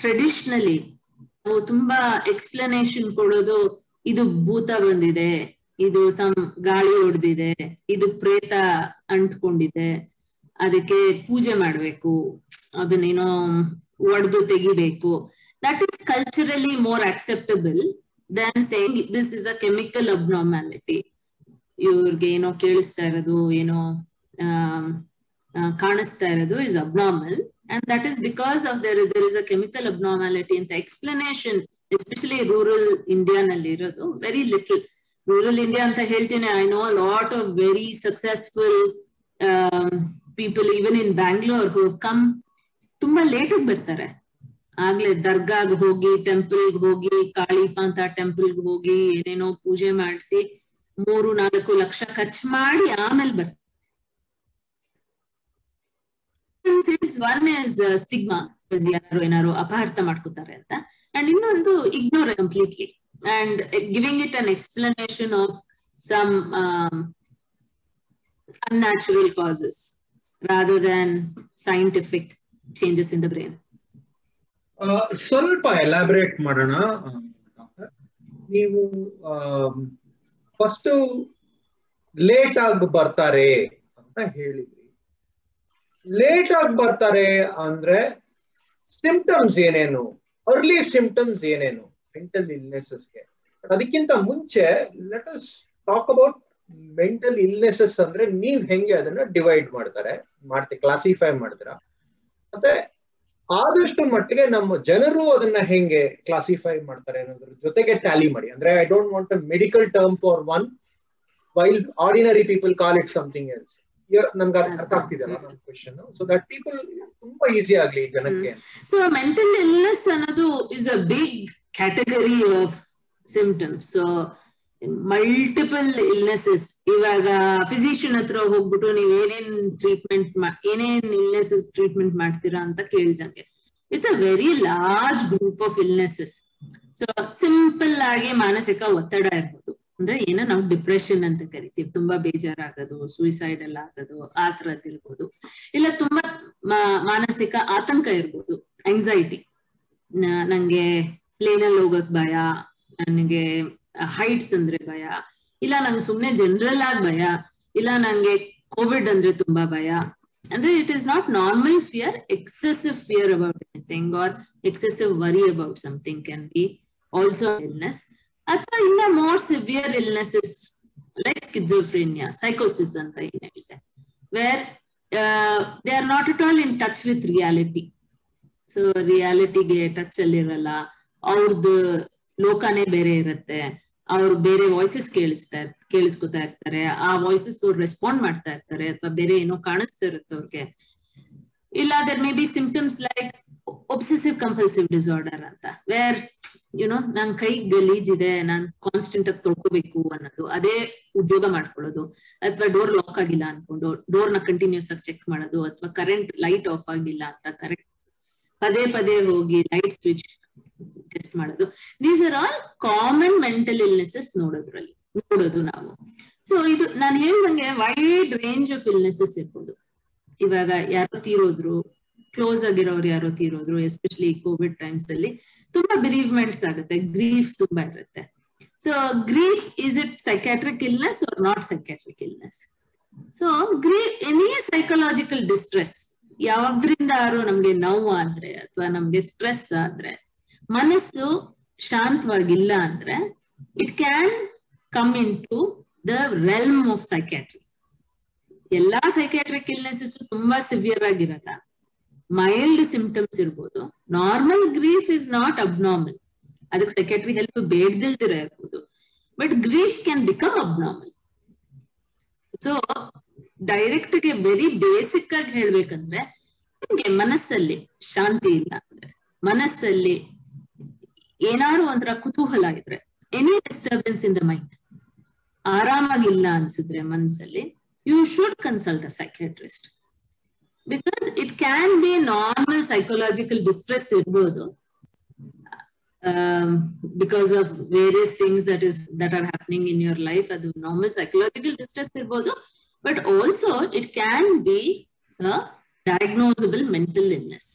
ಟ್ರೆಡಿಷನಲಿ ನಾವು ತುಂಬಾ ಎಕ್ಸ್ಪ್ಲನೇಷನ್ ಕೊಡೋದು ಇದು ಭೂತ ಬಂದಿದೆ, ಇದು ಸಮ್ ಗಾಳಿ ಹೊಡೆದಿದೆ, ಇದು ಪ್ರೇತ ಅಂಟ್ಕೊಂಡಿದೆ, ಅದಕ್ಕೆ ಪೂಜೆ ಮಾಡ್ಬೇಕು, ಅದನ್ನೇನೋ ಒಡೆದು ತೆಗಿಬೇಕು. That is culturally more acceptable than saying this is a chemical abnormality ಇವ್ರಿಗೆ ಏನೋ ಕೇಳಿಸ್ತಾ ಇರೋದು, ಏನೋ ಕಾಣಿಸ್ತಾ ಇರೋದು is abnormal and that is because of there, there is a chemical abnormality in the explanation especially rural india very little rural India ಅಂತ ಹೇಳ್ತೀನಿ I know lot of very successful people even in Bangalore who come ತುಂಬಾ late ಬರ್ತಾರೆ. ಆಗ್ಲೇ ದರ್ಗಾಗ್ ಹೋಗಿ temple ಹೋಗಿ ಕಾಳಿಪಾಂತ temple ಹೋಗಿ ಏನೇನೋ ಪೂಜೆ ಮಾಡಿಸಿ ಮೂರು ನಾಲ್ಕು ಲಕ್ಷ ಖರ್ಚು ಮಾಡಿ ಆಮೇಲೆ ಬರ್ತಾರೆ. ಒನ್ ಇಸ್ ಸ್ಟಿಗ್ಮಾ ಯಾರು ಏನಾರು ಮಾಡ್ಕೋತಾರೆ ಅಂತ. ಅಂಡ್ ಇನ್ನೊಂದು ignore completely and giving it an explanation of some unnatural causes rather than scientific changes in the brain. ಸ್ವಲ್ಪ ಎಲಾಬ್ರೇಟ್ ಮಾಡೋಣ ನೀವು ಫಸ್ಟು ಲೇಟ್ ಆಗಿ ಬರ್ತಾರೆ ಅಂತ ಹೇಳಿದ್ರಿ. ಲೇಟ್ ಆಗಿ ಬರ್ತಾರೆ ಅಂದ್ರೆ ಸಿಂಪ್ಟಮ್ಸ್ ಏನೇನು? ಅರ್ಲಿ ಸಿಂಪ್ಟಮ್ಸ್ ಏನೇನು? ಮೆಂಟಲ್ ಇಲ್ನೆಸಸ್ಗೆ ಅದಕ್ಕಿಂತ ಮುಂಚೆ let us talk about mental illnesses ಅಂದ್ರೆ ನೀವ್ ಹೆಂಗೆ ಅದನ್ನ ಡಿವೈಡ್ ಮಾಡ್ತಾರೆ. ಮಾಡ್ತೀವಿ ಕ್ಲಾಸಿಫೈ ಮಾಡ್ತೀರಾ? ಮತ್ತೆ ಆದಷ್ಟು ಮಟ್ಟಿಗೆ ನಮ್ಮ ಜನರು ಅದನ್ನ ಹೆಂಗೆ ಕ್ಲಾಸಿಫೈ ಮಾಡ್ತಾರೆ ಅನ್ನೋದ್ರ ಜೊತೆಗೆ ಟ್ಯಾಲಿ ಮಾಡಿ. ಅಂದ್ರೆ I don't want a medical term for one while ordinary people call it something else ನನ್ಗೆ ಅರ್ಥ ಆಗ್ತಿದೆಯಲ್ಲ ನನ್ನ ಕ್ವಶನ್ ಸೊ ದಟ್ ಪೀಪಲ್ ತುಂಬಾ ಈಸಿ ಆಗ್ಲಿ ಜನಕ್ಕೆ. ಸೊ ಮೆಂಟಲ್ ಇಲ್ನೆಸ್ ಅನ್ನೋದು is a big category of symptoms so multiple illnesses ಇವಾಗ physician ಹತ್ರ ಹೋಗ್ಬಿಟ್ಟು ನೀವ್ ಏನೇನ್ ಟ್ರೀಟ್ಮೆಂಟ್ ಏನೇನ್ ಇಲ್ನೆಸಸ್ ಟ್ರೀಟ್ಮೆಂಟ್ ಮಾಡ್ತೀರಾ ಅಂತ ಕೇಳ್ದಂಗೆ. It's a very large group of illnesses so simple ಆಗಿ ಮಾನಸಿಕ ಒತ್ತಡ ಇರ್ಬೋದು. ಅಂದ್ರೆ ಏನೋ ನಾವು ಡಿಪ್ರೆಷನ್ ಅಂತ ಕರಿತೀವಿ. ತುಂಬಾ ಬೇಜಾರಾಗೋದು ಎಲ್ಲ ಆಗೋದು, ಆ ತರದ್ ಇರ್ಬೋದು. ಇಲ್ಲ ತುಂಬಾ ಮಾನಸಿಕ ಆತಂಕ ಇರ್ಬೋದು ಆಂಗ್ಸೈಟಿ ನಂಗೆ ಪ್ಲೇನಲ್ಲಿ ಹೋಗಕ್ ಭಯ, ನನಗೆ ಹೈಟ್ಸ್ ಅಂದ್ರೆ ಭಯ, ಇಲ್ಲ ನಂಗೆ ಸುಮ್ನೆ ಜನರಲ್ ಆಗಿ ಭಯ, ಇಲ್ಲ ನಂಗೆ ಕೋವಿಡ್ ಅಂದ್ರೆ ತುಂಬಾ ಭಯ. ಅಂದ್ರೆ it is not normal fear excessive fear about anything or excessive worry about something can be also illness ಅಥವಾ ಇನ್ನ more severe illnesses like schizophrenia ಸೈಕೋಸಿಸ್ ಅಂತ ಏನ್ ಹೇಳಿದೆ where they are not at all in touch with reality so ರಿಯಾಲಿಟಿಗೆ touch ಅಲ್ಲಿ ಇರಲ್ಲ. ಅವ್ರದ್ದು ಲೋಕನೇ ಬೇರೆ ಇರುತ್ತೆ. ಅವ್ರು ಬೇರೆ ವಾಯ್ಸಸ್ ಕೇಳಿಸ್ತಾ ಕೇಳಿಸ್ಕೊತಾ ಇರ್ತಾರೆ. ಆ ವಾಯ್ಸಸ್ ಅವ್ರು ರೆಸ್ಪಾಂಡ್ ಮಾಡ್ತಾ ಇರ್ತಾರೆ ಅಥವಾ ಬೇರೆ ಏನೋ ಕಾಣಿಸ್ತಾ ಇರುತ್ತೆ ಅವ್ರಿಗೆ. ಇಲ್ಲ there may be symptoms like obsessive compulsive disorder ಅಂತ ವೇರ್ ಯುನೋ ನನ್ ಕೈ ಗಲೀಜ್ ಇದೆ, ನಾನ್ ಕಾನ್ಸ್ಟೆಂಟ್ ಆಗಿ ತೊಳ್ಕೋಬೇಕು ಅನ್ನೋದು, ಅದೇ ಉದ್ಯೋಗ ಮಾಡ್ಕೊಳ್ಳೋದು. ಅಥವಾ ಡೋರ್ ಲಾಕ್ ಆಗಿಲ್ಲ ಅನ್ಕೊಂಡು ಡೋರ್ನ ಕಂಟಿನ್ಯೂಸ್ ಆಗಿ ಚೆಕ್ ಮಾಡೋದು, ಅಥವಾ ಕರೆಂಟ್ ಲೈಟ್ ಆಫ್ ಆಗಿಲ್ಲ ಅಂತ ಕರೆಂಟ್ ಪದೇ ಪದೇ ಹೋಗಿ ಲೈಟ್ ಸ್ವಿಚ್ ಟೆಸ್ಟ್ ಮಾಡೋದು. These are all common mental illnesses ನೋಡೋದ್ರಲ್ಲಿ, ನೋಡೋದು ನಾವು. ಸೊ ಇದು ನಾನು ಹೇಳ್ದಂಗೆ ವೈಡ್ ರೇಂಜ್ ಆಫ್ ಇಲ್ನೆಸಸ್ ಇರ್ಬೋದು. ಇವಾಗ ಯಾರೋ ತೀರೋದ್ರು ಕ್ಲೋಸ್ ಆಗಿರೋರು ಯಾರೋ ತೀರೋದ್ರು ಎಸ್ಪೆಷಲಿ ಕೋವಿಡ್ ಟೈಮ್ಸ್ ಅಲ್ಲಿ ತುಂಬಾ ಬಿರೀವ್ಮೆಂಟ್ಸ್ ಆಗುತ್ತೆ ಗ್ರೀಫ್ ತುಂಬಾ ಇರುತ್ತೆ. So grief is it psychiatric illness or not psychiatric illness so grief any psychological distress ಯಾವ್ದ್ರಿಂದ ನಮ್ಗೆ ನೋವು ಆದ್ರೆ ಅಥವಾ ನಮ್ಗೆ ಸ್ಟ್ರೆಸ್ ಆದ್ರೆ, ಮನಸ್ಸು ಶಾಂತವಾಗಿಲ್ಲ ಅಂದ್ರೆ it can come into the realm of psychiatry ಎಲ್ಲಾ ಸೈಕ್ಯಾಟ್ರಿಕ್ ಇಲ್ನೆಸಸ್ ತುಂಬಾ ಸಿವಿಯರ್ ಆಗಿರಲ್ಲ. ಮೈಲ್ಡ್ ಸಿಂಪ್ಟಮ್ಸ್ ಇರ್ಬೋದು. Normal grief is not abnormal ಅದಕ್ಕೆ ಸೆಕ್ರೆಟರಿ ಹೆಲ್ಪ್ ಬೇಡ್ದಿಲ್ದಿರ ಇರ್ಬೋದು. But grief can become abnormal so ಡೈರೆಕ್ಟ್ಗೆ very basic ಆಗಿ ಹೇಳ್ಬೇಕಂದ್ರೆ, ನಿಮ್ಗೆ ಮನಸ್ಸಲ್ಲಿ ಶಾಂತಿ ಇಲ್ಲ ಅಂದ್ರೆ, ಮನಸ್ಸಲ್ಲಿ ಏನಾದ್ರು ಒಂಥರ ಕುತೂಹಲ ಇದ್ರೆ any disturbance in the mind ಆರಾಮಾಗಿಲ್ಲ ಅನ್ಸಿದ್ರೆ ಮನಸ್ಸಲ್ಲಿ you should consult a psychiatrist because it can be normal psychological distress ಇರ್ಬೋದು because of various things that is that are happening in your life ಅದು ನಾರ್ಮಲ್ ಸೈಕೊಲಾಜಿಕಲ್ ಡಿಸ್ಟ್ರೆಸ್ ಇರ್ಬೋದು but also it can be diagnosable mental illness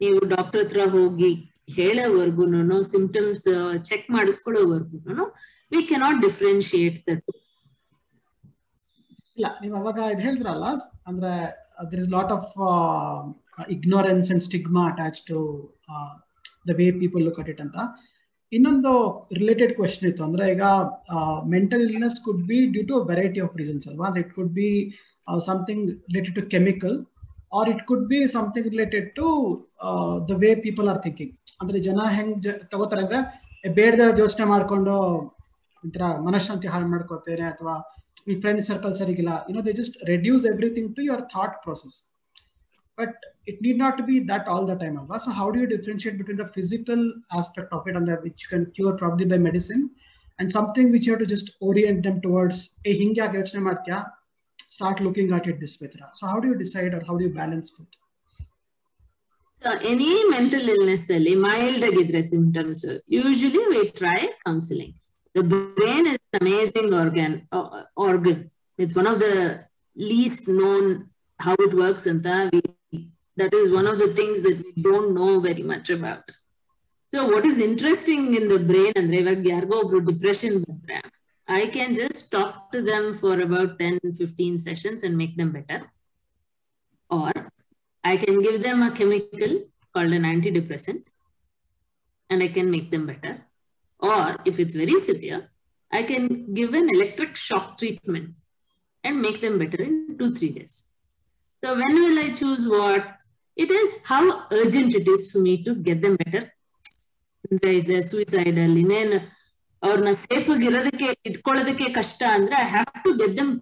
ನೀವು doctor ಹತ್ರ ಹೋಗಿ ಹೇಳೋವರೆಗೂ symptoms check ಮಾಡಿಸ್ಕೊಳ್ಳೋವರೆಗೂ we cannot differentiate that ಇಲ್ಲ, ನೀವು ಅವಾಗ ಇದು ಹೇಳ್ತೀರಲ್ಲ ಅಂದ್ರೆ there is lot of ignorance and stigma attach to the way people look at it ಅಂತ ಇನ್ನೊಂದು ರಿಲೇಟೆಡ್ ಕ್ವೆಶನ್ ಇತ್ತು ಅಂದ್ರೆ ಈಗ mental illness could be due to variety of reasons ಅಲ್ವಾ? ಅಂದ್ರೆ it could be something related to chemical or it could be something related to the way people are thinking ಅಂದ್ರೆ ಜನ ಹೆಂಗ್ ತಗೋತಾರೆ ಅಂದ್ರೆ ಬೇಡದ ಯೋಚನೆ ಮಾಡಿಕೊಂಡು ಒಂಥರ ಮನಃಶಾಂತಿ ಹಾಳು ಮಾಡ್ಕೋತೇನೆ ಅಥವಾ ಈ friend circle ಸರಿಗಿಲ್ಲ you know they just reduce everything to your thought process but it need not be that all the time ಅಲ್ವಾ so how do you differentiate between the physical aspect of it ಅಂದ್ರೆ which can cure probably by medicine and something which you to just orient them towards ಏ ಹಿಂಗೆ ಯಾಕೆ ಯೋಚನೆ ಮಾಡ್ತೀಯಾ start looking at it this way so how do you decide or how do you balance with any mental illness ಅಲ್ಲಿ mild ಆಗಿದ್ರೆ symptoms usually we try counselling The brain is an amazing organ. Uh, organ. It's one of the least known how it works, and that is one of the things that we don't know very much about. So what is interesting in the brain, and Yargo depression program, I can just talk to them for about 10, 15 sessions and make them better. Or I can give them a chemical called an antidepressant and I can make them better. Or if it's very severe, I can give an electric shock treatment and make them better in two, three days. So when will I choose what? It is how urgent it is for me to get them better. The suicidal, ಇನ್ನೇನು ಅವ್ರನ್ನ safe ಇರೋದಕ್ಕೆ ಇಟ್ಕೊಳ್ಳೋದಕ್ಕೆ ಕಷ್ಟ ಅಂದ್ರೆ I have to get them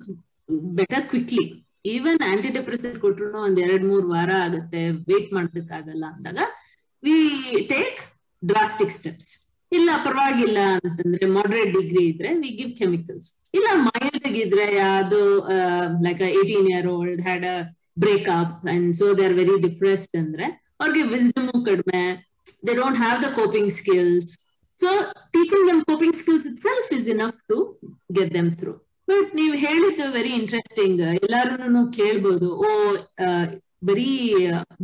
better quickly even antidepressant ಕೊಟ್ರು ಒಂದ್ ಎರಡ್ ಮೂರ್ ವಾರ ಆಗುತ್ತೆ ವೇಟ್ ಮಾಡೋದಕ್ಕಾಗಲ್ಲ ಅಂದಾಗ ವಿ ಟೇಕ್ ಡ್ರಾಸ್ಟಿಕ್ ಸ್ಟೆಪ್ಸ್ ಇಲ್ಲ, ಪರವಾಗಿಲ್ಲ ಅಂತಂದ್ರೆ ಮಾಡ್ರೇಟ್ ಡಿಗ್ರಿ ಇದ್ರೆ ವಿ ಗಿವ್ ಕೆಮಿಕಲ್ಸ್ ಇಲ್ಲ ಮೈಲ್ಡ್ ಇದ್ರೆ ಯಾವ್ದು like eighteen year old had a breakup and so they are very depressed ಅಂದ್ರೆ ಅವ್ರಿಗೆ ವಿಸ್ಡಮ್ ಕಡಿಮೆ they don't have the coping skills so teaching them coping skills itself is enough to get them through but ನೀವ್ ಹೇಳಿದ್ದು very interesting ಎಲ್ಲಾರು ಕೇಳ್ಬೋದು, ಓ ಬರೀ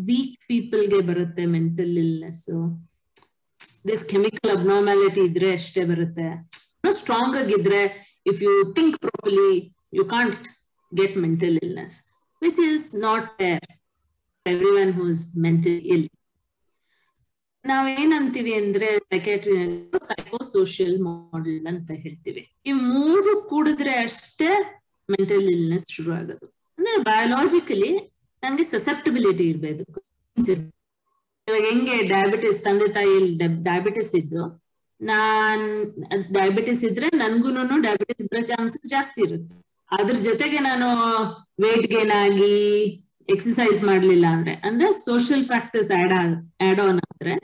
weak ಪೀಪಲ್ಗೆ ಬರುತ್ತೆ mental illness this chemical abnormality ಇದ್ರೆ ಅಷ್ಟೇ ಬರುತ್ತೆ. ಸ್ಟ್ರಾಂಗ್ ಆಗಿದ್ರೆ if you think properly you can't get mental illness which is not there everyone whose mental ill ನಾವೇನಂತೀವಿ ಅಂದ್ರೆ ಸೈಕ್ಯಾಟ್ರಿ ಸೈಕೋ ಸೋಷಿಯಲ್ ಮಾಡೆಲ್ ಅಂತ ಹೇಳ್ತೀವಿ. ಈ ಮೂರು ಕೂಡಿದ್ರೆ ಅಷ್ಟೇ ಮೆಂಟಲ್ ಇಲ್ನೆಸ್ ಶುರು ಆಗೋದು ಅಂದ್ರೆ ಬಯೋಲಾಜಿಕಲಿ ನಂಗೆ ಸಸೆಪ್ಟಿಬಿಲಿಟಿ ಇರ್ಬೇಕು. ಇವಾಗ ಹೆಂಗೆ ಡಯಾಬಿಟಿಸ್ ತಂದೆ ತಾಯಿಯಲ್ಲಿ ಡಯಾಬಿಟಿಸ್ ಇದ್ದು, ನಾನ್ ಡಯಾಬಿಟಿಸ್ ಇದ್ರೆ ನನ್ಗೂನು ಡಯಾಬಿಟಿಸ್ ಇದ್ರ ಚಾನ್ಸಸ್ ಜಾಸ್ತಿ ಇರುತ್ತೆ. ಅದ್ರ ಜೊತೆಗೆ ನಾನು ವೇಟ್ ಗೇನ್ ಆಗಿ ಎಕ್ಸಸೈಸ್ ಮಾಡ್ಲಿಲ್ಲ ಅಂದ್ರೆ ಅಂದ್ರೆ social factors add add on ಆದ್ರೆ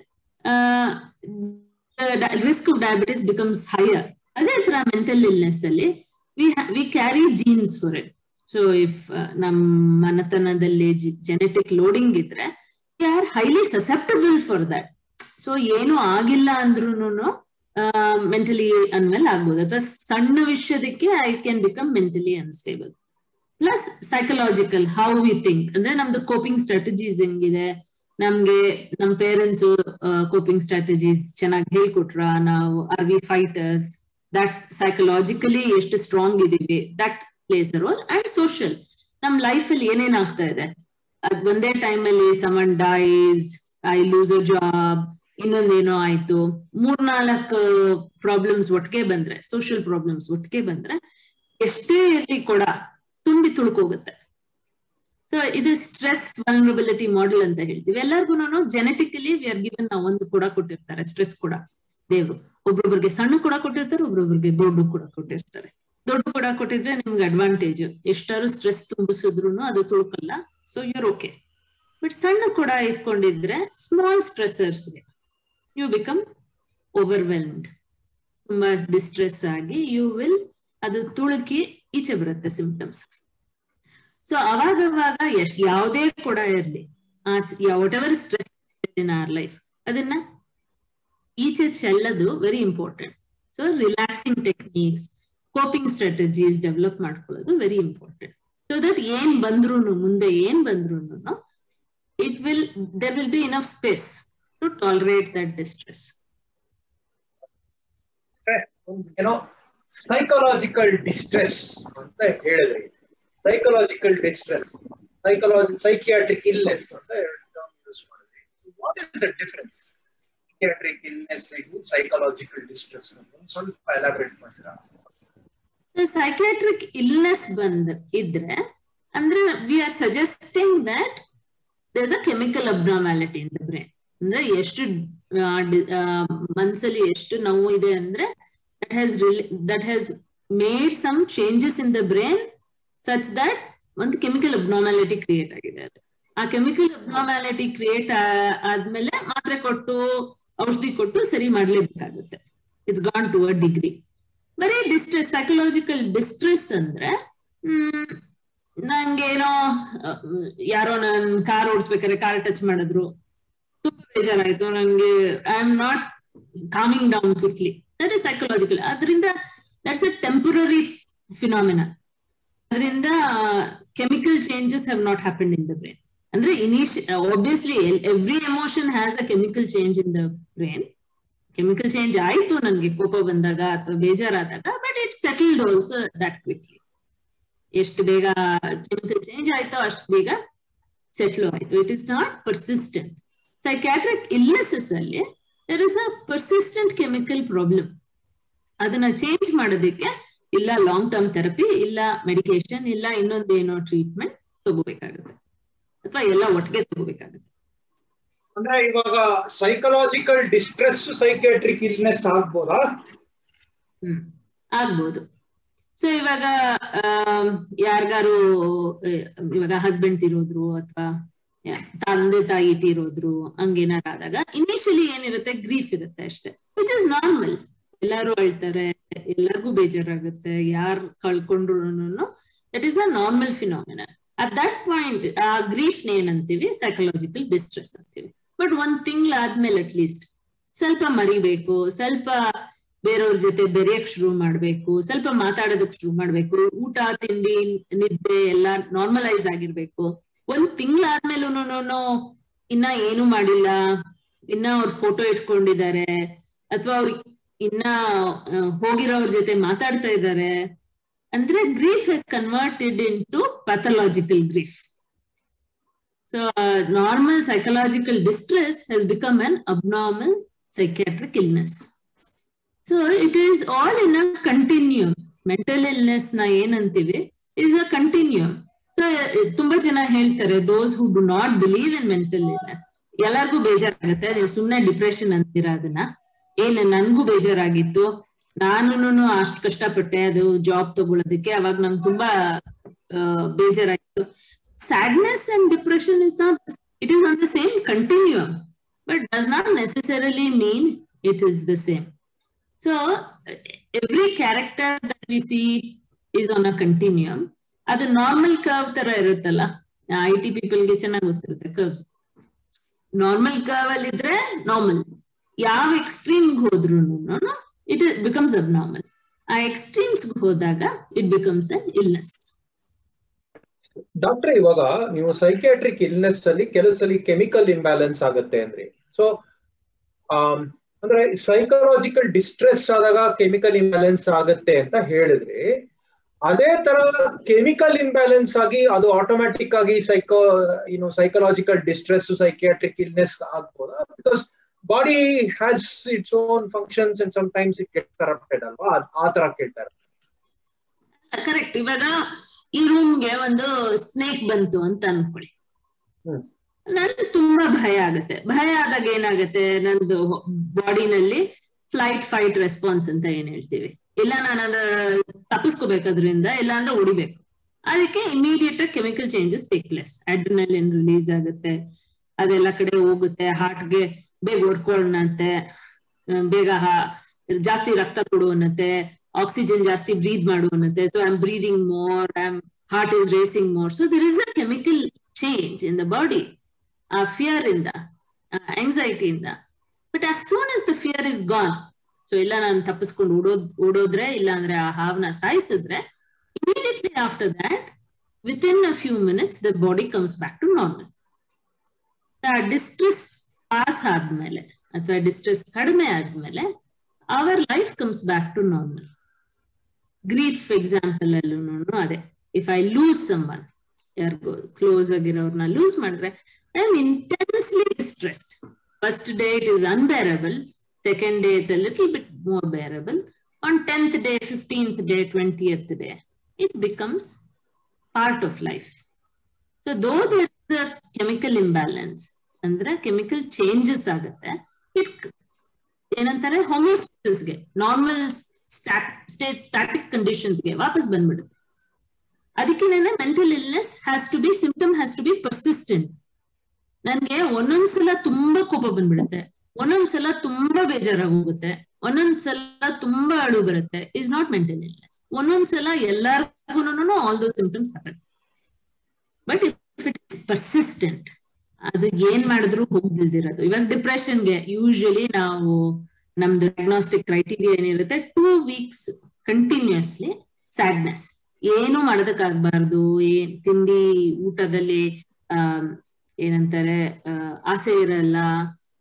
risk of diabetes becomes higher ಅದೇ ತರ ಮೆಂಟಲ್ ಇಲ್ನೆಸ್ ಅಲ್ಲಿ we we carry genes for it so if ನಮ್ಮ ಮನತನದಲ್ಲಿ ಜೆನೆಟಿಕ್ ಲೋಡಿಂಗ್ ಇದ್ರೆ are highly susceptible for that so ಏನು ಆಗಿಲ್ಲ ಅಂದ್ರೂ ಮೆಂಟಲಿ ಅನ್ಮೇಲೆ ಆಗ್ಬೋದು. ಅಥವಾ ಸಣ್ಣ ವಿಷಯದಕ್ಕೆ I can become mentally unstable plus psychological how we think ಅಂದ್ರೆ ನಮ್ದು ಕೋಪಿಂಗ್ ಸ್ಟ್ರಾಟಜೀಸ್ ಹೆಂಗಿದೆ? ನಮ್ಗೆ, ನಮ್ ಪೇರೆಂಟ್ಸ್ ಕೋಪಿಂಗ್ ಸ್ಟ್ರಾಟಜೀಸ್ ಚೆನ್ನಾಗಿ ಹೇಳ್ಕೊಟ್ರ? ನಾವು are we fighters that psychologically ಎಷ್ಟು ಸ್ಟ್ರಾಂಗ್ ಇದೀವಿ? That plays role and social ನಮ್ ಲೈಫ್ ಅಲ್ಲಿ ಏನೇನ್ ಆಗ್ತಾ ಇದೆ? ಅದ್ ಒಂದೇ ಟೈಮ್ ಅಲ್ಲಿ someone dies I lose a job ಇನ್ನೊಂದೇನೋ ಆಯ್ತು. ಮೂರ್ನಾಲ್ಕು ಪ್ರಾಬ್ಲಮ್ಸ್ ಒಟ್ಟಿಗೆ ಬಂದ್ರೆ ಸೋಷಿಯಲ್ ಪ್ರಾಬ್ಲಮ್ಸ್ ಒಟ್ಟಿಗೆ ಬಂದ್ರೆ, ಎಷ್ಟೇ ಇರಲಿ ಕೂಡ ತುಂಬಿ ತುಳ್ಕೋಗುತ್ತೆ. ಸೊ ಇದು ಸ್ಟ್ರೆಸ್ ವಲ್ನರಬಿಲಿಟಿ ಮಾಡೆಲ್ ಅಂತ ಹೇಳ್ತೀವಿ. ಎಲ್ಲರಿಗೂ ಜೆನೆಟಿಕಲಿ ವಿ ಆರ್ ಗಿವನ್ ಒಂದು ಕೂಡ ಕೊಟ್ಟಿರ್ತಾರೆ ಸ್ಟ್ರೆಸ್ ಕೂಡ. ದೇವ್ರು. ಒಬ್ರೊಬ್ರಿಗೆ ಸಣ್ಣ ಕೂಡ ಕೊಟ್ಟಿರ್ತಾರೆ, ಒಬ್ರೊಬ್ರಿಗೆ ದೊಡ್ಡ ಕೂಡ ಕೊಟ್ಟಿರ್ತಾರೆ. ದೊಡ್ಡ ಕೂಡ ಕೊಟ್ಟಿದ್ರೆ ನಿಮ್ಗೆ ಅಡ್ವಾಂಟೇಜ್ ಎಷ್ಟಾರು ಸ್ಟ್ರೆಸ್ ತುಂಬಿಸಿದ್ರು ಅದು ತುಳ್ಕಲ್ಲ. ಸೊ ಯುರ್ ಓಕೆ ಬಟ್ ಸಣ್ಣ ಕೂಡ ಇಟ್ಕೊಂಡಿದ್ರೆ ಸ್ಮಾಲ್ ಸ್ಟ್ರೆಸರ್ಸ್ಗೆ ಯು ಬಿಕಮ್ ಓವರ್ವೆಲ್ಮ್ಡ್ ತುಂಬಾ ಡಿಸ್ಟ್ರೆಸ್ ಆಗಿ ಯು ವಿಲ್ ಅದು ತುಳುಕಿ ಈಚೆ ಬರುತ್ತೆ ಸಿಂಪ್ಟಮ್ಸ್ ಸೊ ಅವಾಗ ಅವಾಗ ಎಷ್ಟ್ ಯಾವುದೇ ಕೂಡ ಇರಲಿ. Whatever stress in our life ಅದನ್ನ ಈಚೆ ಚೆಲ್ಲದು very important so relaxing techniques coping strategies develop ಮಾಡ್ಕೊಳ್ಳೋದು ವೆರಿ ಇಂಪಾರ್ಟೆಂಟ್ ಸೊ ದಟ್ ಏನ್ ಬಂದ್ರು ಮುಂದೆ ಏನ್ ಬಂದ್ರು it will there will be enough space to tolerate that distress ಏನೋ ಸೈಕಲಾಜಿಕಲ್ ಡಿಸ್ಟ್ರೆಸ್ ಅಂತ ಹೇಳಿದ್ರಿ. Psychological distress psychology psychiatric illness ಅಂತ ಯೂಸ್ ಮಾಡಿದ್ರಿ. What is the difference psychiatric illness ಇದು ಸೈಕಲಾಜಿಕಲ್ ಡಿಸ್ಟ್ರೆಸ್ ಸ್ವಲ್ಪ ಎಲಾಬ್ರೇಟ್ ಮಾಡ್ತೀರಾ? ಸೈಕ್ಯಾಟ್ರಿಕ್ ಇಲ್ನೆಸ್ ಬಂದ್ ಇದ್ರೆ, ಅಂದ್ರೆ we are suggesting that there's a chemical abnormality in the brain ಅಂದ್ರೆ ಎಷ್ಟು ಮನ್ಸಲ್ಲಿ ಎಷ್ಟು ನೋವು ಇದೆ ಅಂದ್ರೆ that has that has made some changes in the brain such that ಒಂದು ಕೆಮಿಕಲ್ ಅಬ್ನಾರ್ಮ್ಯಾಲಿಟಿ ಕ್ರಿಯೇಟ್ ಆಗಿದೆ ಅದು. ಆ ಕೆಮಿಕಲ್ ಅಬ್ನಾರ್ಮ್ಯಾಲಿಟಿ ಕ್ರಿಯೇಟ್ ಆದ್ಮೇಲೆ ಮಾತ್ರೆ ಕೊಟ್ಟು, ಔಷಧಿ ಕೊಟ್ಟು ಸರಿ ಮಾಡ್ಲೇಬೇಕಾಗುತ್ತೆ. It's gone to a degree ಬರೀ ಡಿಸ್ಟ್ರೆಸ್ ಸೈಕಲಾಜಿಕಲ್ ಡಿಸ್ಟ್ರೆಸ್ ಅಂದ್ರೆ, ಹ್ಮ್, ನಂಗೇನೋ, ಯಾರೋ ನನ್ ಕಾರ್ ಓಡಿಸ್ಬೇಕಾದ್ರೆ ಕಾರ್ ಟಚ್ ಮಾಡಿದ್ರು. ತುಂಬಾ ಬೇಜಾರಾಯ್ತು. ನಂಗೆ I am not coming down quickly that is psychological ಅದರಿಂದ ದಟ್ಸ್ ಅ ಟೆಂಪರರಿ ಫಿನಾಮಿನ ಅದರಿಂದ chemical changes have not happen in the brain ಅಂದ್ರೆ ಇನಿಷ್ obviously every emotion has a chemical change in the brain chemical change ಆಯ್ತು, ನನ್ಗೆ ಕೋಪ ಬಂದಾಗ ಅಥವಾ ಬೇಜಾರಾದಾಗ but it settled also that quickly ಎಷ್ಟು ಬೇಗ ಕೆಮಿಕಲ್ ಚೇಂಜ್ ಆಯ್ತೋ ಅಷ್ಟು ಬೇಗ ಸೆಟ್ಲ್ ಆಯ್ತು. It is not persistent psychiatric illnesses ಅಲ್ಲಿ there is a persistent chemical problem ಅದನ್ನ ಚೇಂಜ್ ಮಾಡೋದಕ್ಕೆ ಇಲ್ಲ ಲಾಂಗ್ ಟರ್ಮ್ ಥೆರಪಿ ಇಲ್ಲ ಮೆಡಿಕೇಶನ್ ಇಲ್ಲ ಇನ್ನೊಂದೇನೋ ಟ್ರೀಟ್ಮೆಂಟ್ ತಗೋಬೇಕಾಗುತ್ತೆ. ಅಥವಾ ಎಲ್ಲ ಒಟ್ಟಿಗೆ ತಗೋಬೇಕಾಗುತ್ತೆ. ಅಂದ್ರೆ ಇವಾಗ ಸೈಕಲಾಜಿಕಲ್ ಡಿಸ್ಟ್ರೆಸ್ ಸೈಕ್ಯಾಟ್ರಿಕ್ ಇಲ್ನೆಸ್ ಆಗ್ಬೋದಾ? ಆಗ್ಬೋದು. ಸೊ ಇವಾಗ ಯಾರಿಗಾರು ಇವಾಗ ಹಸ್ಬೆಂಡ್ ಇರೋದ್ರು ಅಥವಾ ತಂದೆ ತಾಯಿ ತೀರೋದ್ರು ಹಂಗೇನಾರ ಆದಾಗ ಇನಿಷಿಯಲಿ ಏನಿರುತ್ತೆ ಗ್ರೀಫ್ ಇರುತ್ತೆ ಅಷ್ಟೇ. ವಿಚ್ ಇಸ್ ನಾರ್ಮಲ್ ಎಲ್ಲಾರು ಅಳ್ತಾರೆ, ಎಲ್ಲರಿಗೂ ಬೇಜಾರಾಗುತ್ತೆ, ಯಾರು ಕಳ್ಕೊಂಡ್ರು that is a normal phenomena at that point ಆ ಗ್ರೀಫ್ ಏನಂತೀವಿ? ಸೈಕಲಾಜಿಕಲ್ ಡಿಸ್ಟ್ರೆಸ್ ಅಂತೀವಿ. ಬಟ್ ಒಂದ್ ತಿಂಗಳಾದ್ಮೇಲೆ ಅಟ್ಲೀಸ್ಟ್ ಸ್ವಲ್ಪ ಮರಿಬೇಕು, ಸ್ವಲ್ಪ ಬೇರೆಯವ್ರ ಜೊತೆ ಬೆರೆಯಕ್ ಶುರು ಮಾಡ್ಬೇಕು, ಸ್ವಲ್ಪ ಮಾತಾಡೋದಕ್ ಶುರು ಮಾಡ್ಬೇಕು, ಊಟ, ತಿಂಡಿ, ನಿದ್ದೆ ಎಲ್ಲ ನಾರ್ಮಲೈಸ್ ಆಗಿರ್ಬೇಕು. ಒಂದ್ ತಿಂಗಳಾದ್ಮೇಲೂ ಇನ್ನ ಏನು ಮಾಡಿಲ್ಲ. ಇನ್ನ ಅವ್ರ ಫೋಟೋ ಇಟ್ಕೊಂಡಿದ್ದಾರೆ ಅಥವಾ ಅವ್ರ ಇನ್ನ ಹೋಗಿರೋರ್ ಜೊತೆ ಮಾತಾಡ್ತಾ ಇದ್ದಾರೆ ಅಂದ್ರೆ grief has converted into pathological grief so normal psychological distress has become an abnormal psychiatric illness so it is all in a continuum mental ಇಲ್ನೆಸ್ನ ಏನಂತೀವಿ? ಇಸ್ ಅ ಕಂಟಿನ್ಯೂ ಸೊ ತುಂಬಾ ಜನ ಹೇಳ್ತಾರೆ those who do not believe in mental illness ಎಲ್ಲರಿಗೂ ಬೇಜಾರಾಗುತ್ತೆ. ನೀವು ಸುಮ್ಮನೆ depression ಅಂತೀರಾ ಅದನ್ನ? ಏನ್, ನನ್ಗೂ ಬೇಜಾರಾಗಿತ್ತು? ನಾನು ಅಷ್ಟು ಕಷ್ಟಪಟ್ಟೆ, ಅದು ಜಾಬ್ ತಗೊಳ್ಳೋದಕ್ಕೆ ಅವಾಗ ನಂಗೆ ತುಂಬಾ ಬೇಜಾರಾಗಿತ್ತು sadness and depression is not it is on the same continuum but does not necessarily mean it is the same so every character that we see is on a continuum ಅದು normal curve ತರ ಇರುತ್ತಲ್ಲ I T ಪೀಪಲ್ಗೆ ಚೆನ್ನಾಗಿ ಗೊತ್ತಿರುತ್ತೆ curves normal curve ಅಲ್ಲಿ ಇದ್ರೆ normal ಯಾವ extreme ಹೋದ್ರು it becomes abnormal ಆ ಎಕ್ಸ್ಟ್ರೀಮ್ಸ್ ಹೋದಾಗ it becomes an illness doctor, ಇವಾಗ ನೀವು ಸೈಕಿಯಾಟ್ರಿಕ್ ಇಲ್ನೆಸ್ ಅಲ್ಲಿ ಕೆಲವು ಸಲ ಕೆಮಿಕಲ್ ಇಂಬ್ಯಾಲೆನ್ಸ್ ಆಗುತ್ತೆ ಅಂದ್ರಿ. ಸೊ ಅಂದ್ರೆ ಸೈಕಲಾಜಿಕಲ್ ಡಿಸ್ಟ್ರೆಸ್ ಆದಾಗ ಕೆಮಿಕಲ್ ಇಂಬ್ಯಾಲೆನ್ಸ್ ಆಗುತ್ತೆ ಅಂತ ಹೇಳಿದ್ರಿ. ಅದೇ ತರ ಕೆಮಿಕಲ್ ಇಂಬ್ಯಾಲೆನ್ಸ್ ಆಗಿ ಅದು ಆಟೋಮ್ಯಾಟಿಕ್ ಆಗಿ ಸೈಕೋ ಏನು ಸೈಕಲಾಜಿಕಲ್ ಡಿಸ್ಟ್ರೆಸ್ ಸೈಕಿಯಾಟ್ರಿಕ್ ಇಲ್ನೆಸ್ ಆಗ್ಬೋದಾ? Because body has its own functions and sometimes it get corrupted ಅಲ್ವಾ? ಆ ತರ ಕೇಳ್ತಾರೆ ಕರೆಕ್ಟ್ ಇವಾಗ ಈ ರೂಮ್ಗೆ ಒಂದು ಸ್ನೇಕ್ ಬಂತು ಅಂತ ಅನ್ಕೊಳ್ಳಿ. ನನ್ಗೆ ತುಂಬಾ ಭಯ ಆಗುತ್ತೆ. ಭಯ ಆದಾಗ ಏನಾಗುತ್ತೆ ನಂದು ಬಾಡಿನಲ್ಲಿ ಫ್ಲೈಟ್ ಫೈಟ್ ರೆಸ್ಪಾನ್ಸ್ ಅಂತ ಏನ್ ಹೇಳ್ತೀವಿ. ಇಲ್ಲ ನಾನು ಅದ ತಪ್ಪಿಸ್ಕೋಬೇಕದ್ರಿಂದ ಇಲ್ಲ ಅಂದ್ರೆ ಉಡಿಬೇಕು ಅದಕ್ಕೆ immediate chemical changes take place adrenaline release ಆಗುತ್ತೆ ಅದೆಲ್ಲ ಕಡೆ ಹೋಗುತ್ತೆ ಹಾರ್ಟ್ಗೆ ಬೇಗ ಹೊಡ್ಕೊಳ್ಳೋಣಂತೆ ಬೇಗ ಜಾಸ್ತಿ ರಕ್ತ ಕೊಡುವನಂತೆ ಆಕ್ಸಿಜನ್ ಜಾಸ್ತಿ breathe ಮಾಡುವನಂತೆ so I am breathing more I am heart is racing more so there is a chemical change in the body ಆ ಫಿಯರ್ ಇಂದ ಆಂಗ್ಸೈಟಿಯಿಂದ but as soon as the fear is gone so ಇಲ್ಲ ನಾನು ತಪ್ಪಿಸ್ಕೊಂಡು ಓಡೋದ್, ಓಡೋದ್ರೆ, ಇಲ್ಲ ಅಂದ್ರೆ ಆ ಹಾವ್ನ ಸಾಯಿಸಿದ್ರೆ immediately after that within a few minutes the body comes back to normal distress pass ಆದ್ಮೇಲೆ, ಅಥವಾ ಡಿಸ್ಟ್ರೆಸ್ ಕಡಿಮೆ ಆದ್ಮೇಲೆ our life comes back to normal grief example ಅಲ್ಲೂ ಅದೇ. If I lose someone ಯಾರಿಗೋ ಕ್ಲೋಸ್ ಆಗಿರೋರ್ನ ಲೂಸ್ ಮಾಡಿದ್ರೆ I am intensely distressed first day it is unbearable second day it's a little bit more bearable, on 10th day 15th day 20th day, it becomes part of life. So though there is chemical imbalance ಅಂದ್ರೆ chemical changes ಆಗುತ್ತೆ it ಏನಂತಾರೆ ಹೋಮಿಯೋಸ್ಗೆ normal state static ಕಂಡೀಷನ್ಸ್ಗೆ ವಾಪಸ್ ಬಂದ್ಬಿಡುತ್ತೆ. ಅದಕ್ಕೇನೆ mental illness has to be symptom has to be persistent ನನ್ಗೆ ಒಂದೊಂದ್ಸಲ ತುಂಬಾ ಕೋಪ ಬಂದ್ಬಿಡುತ್ತೆ. ಒಂದೊಂದ್ಸಲ ತುಂಬಾ ಬೇಜಾರಾಗಿ ಹೋಗುತ್ತೆ ಒಂದೊಂದ್ಸಲ ತುಂಬಾ ಅಳು ಬರುತ್ತೆ. ಇಸ್ ನಾಟ್ ಮೆಂಟಲ್ ಇಲ್ನೆಸ್ ಒಂದೊಂದ್ಸಲ ಎಲ್ಲಾರ್ಗುನು all those symptoms happen but if it is persistent ಅದು ಏನ್ ಮಾಡಿದ್ರು ಹೋಗ್ದಿಲ್ದಿರೋದು. ಇವಾಗ ಡಿಪ್ರೆಷನ್ಗೆ ಯೂಶಲಿ ನಾವು ನಮ್ದು ಡಯಾಗ್ನೋಸ್ಟಿಕ್ ಕ್ರೈಟೀರಿಯಾ ಏನಿರುತ್ತೆ? ಟೂ ವೀಕ್ಸ್ ಕಂಟಿನ್ಯೂಸ್ಲಿ ಸ್ಯಾಡ್ನೆಸ್ ಏನು ಮಾಡೋದಕ್ಕಾಗಬಾರ್ದು. ಏನ್ ತಿಂಡಿ ಊಟದಲ್ಲಿ ಆ ಏನಂತಾರೆ ಆಸೆ ಇರಲ್ಲ.